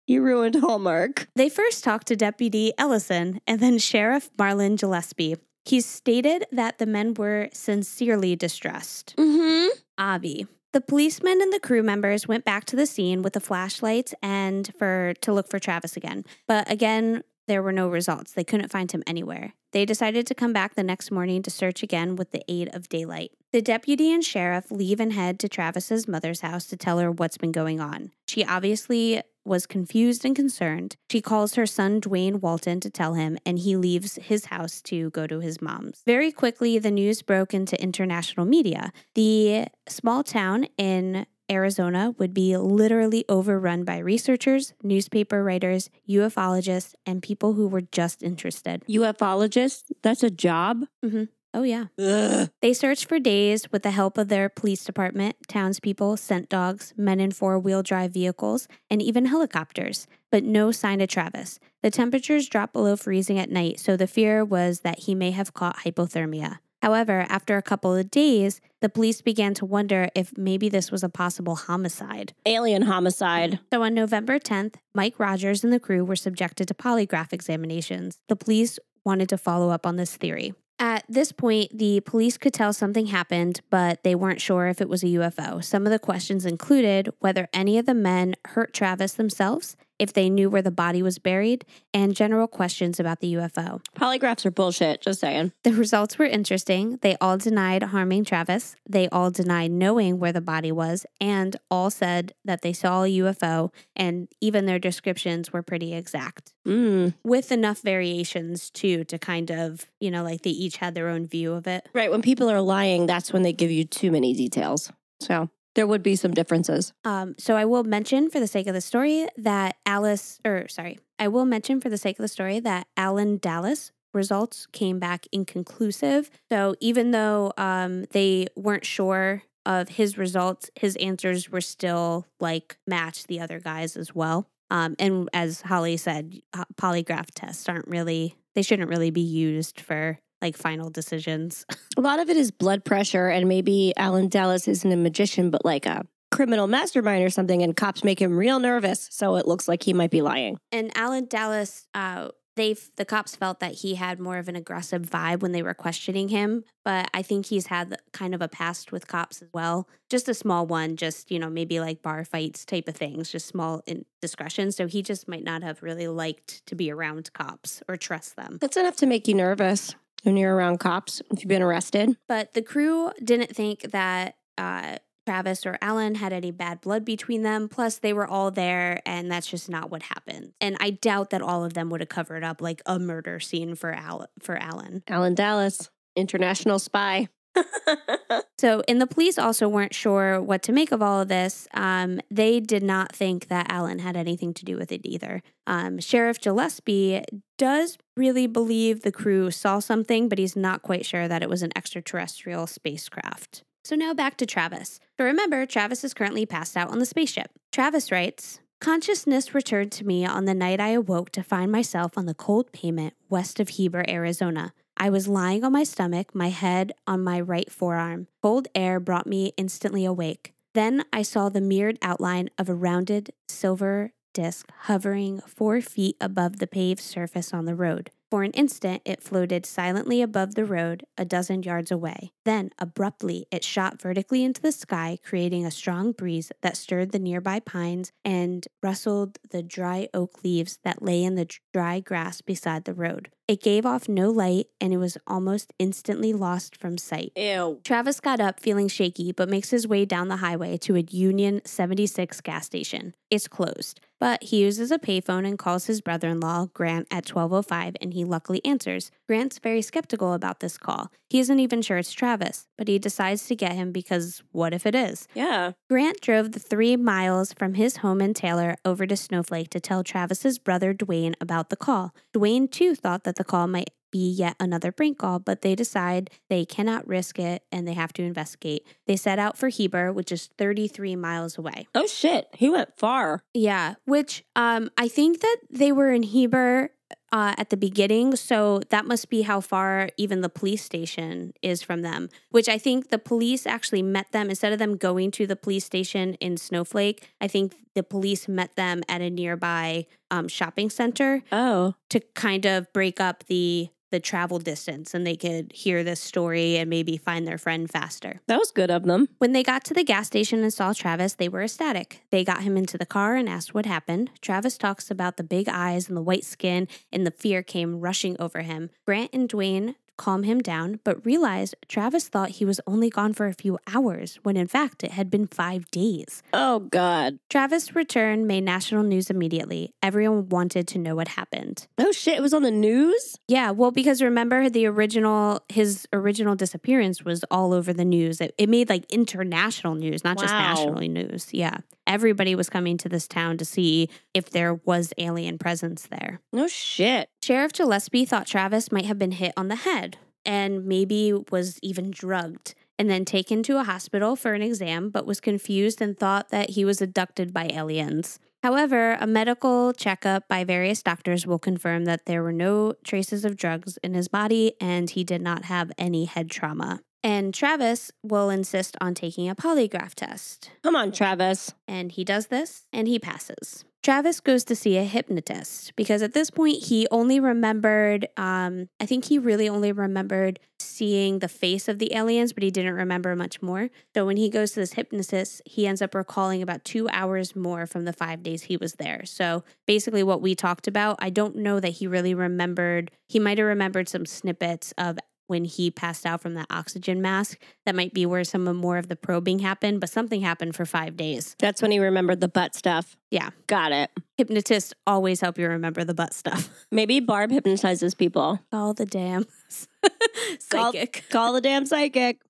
you ruined Hallmark. They first talked to Deputy Ellison and then Sheriff Marlin Gillespie. He stated that the men were sincerely distressed. Mm-hmm. Avi. The policemen and the crew members went back to the scene with the flashlights and for to look for Travis again. But again, there were no results. They couldn't find him anywhere. They decided to come back the next morning to search again with the aid of daylight. The deputy and sheriff leave and head to Travis's mother's house to tell her what's been going on. She obviously was confused and concerned. She calls her son Duane Walton to tell him, and he leaves his house to go to his mom's. Very quickly, the news broke into international media. The small town in Arizona would be literally overrun by researchers, newspaper writers, ufologists, and people who were just interested. UFologist, that's a job. Mm-hmm. Oh, yeah. Ugh. They searched for days with the help of their police department, townspeople, scent dogs, men in four wheel drive vehicles, and even helicopters, but no sign of Travis. The temperatures dropped below freezing at night, so the fear was that he may have caught hypothermia. However, after a couple of days, the police began to wonder if maybe this was a possible homicide. Alien homicide. So on November 10th, Mike Rogers and the crew were subjected to polygraph examinations. The police wanted to follow up on this theory. At this point, the police could tell something happened, but they weren't sure if it was a UFO. Some of the questions included whether any of the men hurt Travis themselves, if they knew where the body was buried, and general questions about the UFO. Polygraphs are bullshit, just saying. The results were interesting. They all denied harming Travis. They all denied knowing where the body was, and all said that they saw a UFO, and even their descriptions were pretty exact. Mm. With enough variations, too, to kind of, you know, like they each had their own view of it. Right. When people are lying, that's when they give you too many details. So there would be some differences. Um, so I will mention for the sake of the story that Alice, or sorry, I will mention for the sake of the story that Alan Dalis results came back inconclusive. So even though um, they weren't sure of his results, his answers were still like match the other guys as well. Um, and as Holly said, uh, polygraph tests aren't really, they shouldn't really be used for like final decisions. A lot of it is blood pressure, and maybe Alan Dalis isn't a magician, but like a criminal mastermind or something, and cops make him real nervous, so it looks like he might be lying. And Alan Dalis, uh, they the cops felt that he had more of an aggressive vibe when they were questioning him, but I think he's had kind of a past with cops as well. Just a small one, just you know maybe like bar fights type of things, just small indiscretions. So he just might not have really liked to be around cops or trust them. That's enough to make you nervous when you're around cops if you've been arrested. But the crew didn't think that uh, Travis or Alan had any bad blood between them. Plus, they were all there, and that's just not what happened. And I doubt that all of them would have covered up like a murder scene for Al- for Alan. Alan Dalis, international spy. So, and the police also weren't sure what to make of all of this. Um, they did not think that Alan had anything to do with it either. Um, Sheriff Gillespie does really believe the crew saw something, but he's not quite sure that it was an extraterrestrial spacecraft. So now back to Travis. So remember, Travis is currently passed out on the spaceship. Travis writes, Consciousness returned to me on the night I awoke to find myself on the cold pavement west of Heber, Arizona. I was lying on my stomach, my head on my right forearm. Cold air brought me instantly awake. Then I saw the mirrored outline of a rounded silver disc hovering four feet above the paved surface on the road. For an instant, it floated silently above the road a dozen yards away. Then, abruptly, it shot vertically into the sky, creating a strong breeze that stirred the nearby pines and rustled the dry oak leaves that lay in the dry grass beside the road. It gave off no light and it was almost instantly lost from sight. Ew. Travis got up feeling shaky, but makes his way down the highway to a Union 76 gas station. It's closed, but he uses a payphone and calls his brother in law, Grant, at 1205, and he luckily answers. Grant's very skeptical about this call. He isn't even sure it's Travis, but he decides to get him because what if it is? Yeah. Grant drove the three miles from his home in Taylor over to Snowflake to tell Travis's brother Duane about the call. Duane too thought that the call might be yet another prank call, but they decide they cannot risk it and they have to investigate. They set out for Heber, which is 33 miles away. Oh shit, he went far. Yeah, which um I think that they were in Heber uh, at the beginning, so that must be how far even the police station is from them. Which I think the police actually met them instead of them going to the police station in Snowflake. I think the police met them at a nearby um, shopping center Oh, to kind of break up the the travel distance, and they could hear this story and maybe find their friend faster. that was good of them. When they got to the gas station and saw Travis, they were ecstatic. They got him into the car and asked what happened. Travis talks about the big eyes and the white skin, and the fear came rushing over him. Grant and Duane calm him down, but realized Travis thought he was only gone for a few hours, when in fact it had been five days. Oh god. Travis' return made national news immediately. Everyone wanted to know what happened. Oh shit, it was on the news? Yeah, well, because remember the original, his original disappearance was all over the news. It, it made like international news, not just Wow. national news. Yeah. Everybody was coming to this town to see if there was alien presence there. No shit. Sheriff Gillespie thought Travis might have been hit on the head and maybe was even drugged and then taken to a hospital for an exam, but was confused and thought that he was abducted by aliens. However, a medical checkup by various doctors will confirm that there were no traces of drugs in his body and he did not have any head trauma. And Travis will insist on taking a polygraph test. Come on, Travis. And he does this and he passes. Travis goes to see a hypnotist because at this point he only remembered, um, I think he really only remembered seeing the face of the aliens, but he didn't remember much more. So when he goes to this hypnotist, he ends up recalling about two hours more from the five days he was there. So basically, what we talked about, I don't know that he really remembered, he might have remembered some snippets of when he passed out from that oxygen mask. That might be where some of more of the probing happened, but something happened for five days. That's when he remembered the butt stuff. Yeah. Got it. Hypnotists always help you remember the butt stuff. Maybe Barb hypnotizes people. All the damn Call- psychic. Call the damn psychic.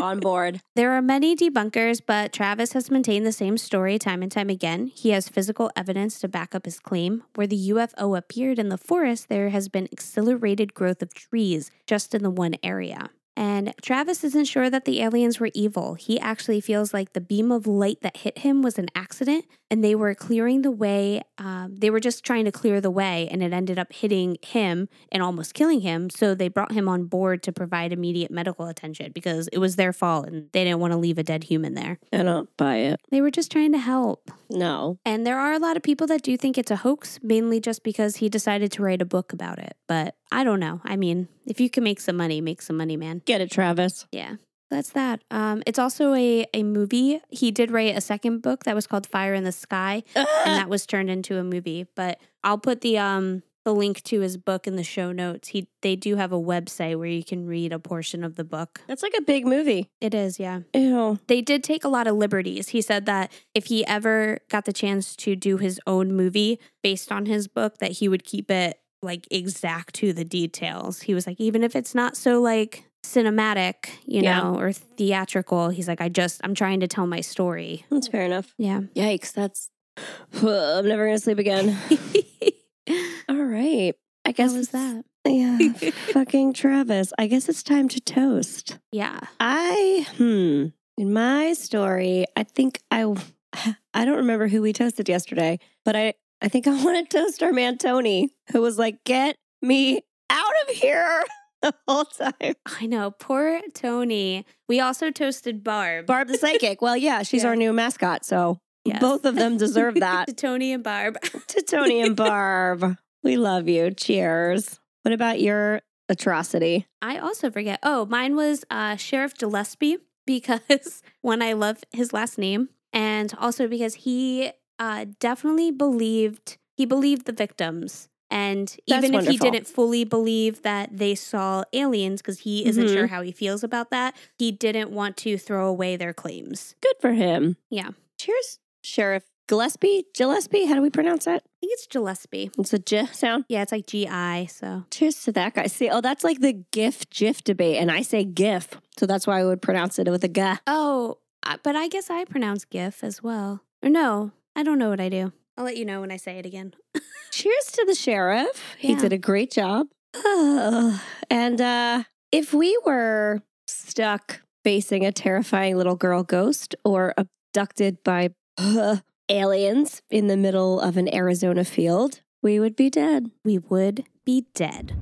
On board. There are many debunkers, but Travis has maintained the same story time and time again. He has physical evidence to back up his claim. Where the UFO appeared in the forest, there has been accelerated growth of trees just in the one area. And Travis isn't sure that the aliens were evil. He actually feels like the beam of light that hit him was an accident and they were clearing the way. Um, they were just trying to clear the way and it ended up hitting him and almost killing him. So they brought him on board to provide immediate medical attention because it was their fault and they didn't want to leave a dead human there. I don't buy it. They were just trying to help. No. And there are a lot of people that do think it's a hoax, mainly just because he decided to write a book about it. But I don't know. I mean, if you can make some money, make some money, man. Get it, Travis. Yeah. That's that. Um, it's also a, a movie. He did write a second book that was called Fire in the Sky, and that was turned into a movie. But I'll put the um the link to his book in the show notes. He they do have a website where you can read a portion of the book. That's like a big movie. It is, yeah. Ew. They did take a lot of liberties. He said that if he ever got the chance to do his own movie based on his book, that he would keep it like exact to the details. He was like, even if it's not so like cinematic, you Yeah. know, or theatrical, he's like, I just, I'm trying to tell my story. That's fair enough. Yeah. Yikes. That's. I'm never going to sleep again. All right. I guess How was that? Yeah. fucking Travis. I guess it's time to toast. Yeah. I, hmm, in my story, I think I, I don't remember who we toasted yesterday, but I, I think I want to toast our man Tony, who was like, get me out of here the whole time. I know. Poor Tony. We also toasted Barb. Barb the psychic. Well, yeah, she's Yeah. our new mascot. So Yes. both of them deserve that. to Tony and Barb. to Tony and Barb, we love you. Cheers. What about your atrocity? I also forget. Oh, mine was uh, Sheriff Gillespie because one, I love his last name, and also because he uh, definitely believed he believed the victims. And That's even if he didn't fully believe that they saw aliens, because he isn't Mhm. sure how he feels about that, he didn't want to throw away their claims. Good for him. Yeah. Cheers, Sheriff Gillespie. Gillespie, how do we pronounce that? I think it's Gillespie. It's a J sound. Yeah, it's like G I. So Cheers to that guy. See, oh, that's like the GIF GIF debate, and I say GIF, so that's why I would pronounce it with a G. oh, uh, but I guess I pronounce GIF as well. Or no, I don't know what I do. I'll let you know when I say it again. Cheers to the sheriff. He did a great job. and uh, if we were stuck facing a terrifying little girl ghost or abducted by uh, aliens in the middle of an Arizona field, we would be dead. We would be dead.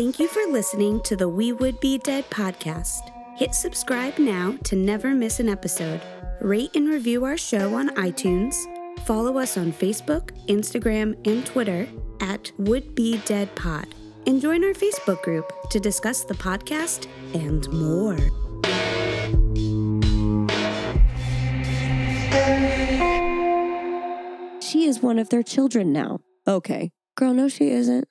Thank you for listening to the We Would Be Dead podcast. Hit subscribe now to never miss an episode. Rate and review our show on iTunes. Follow us on Facebook, Instagram, and Twitter at Would Be Dead Pod. And join our Facebook group to discuss the podcast and more. She is one of their children now. Okay. Girl, no, she isn't.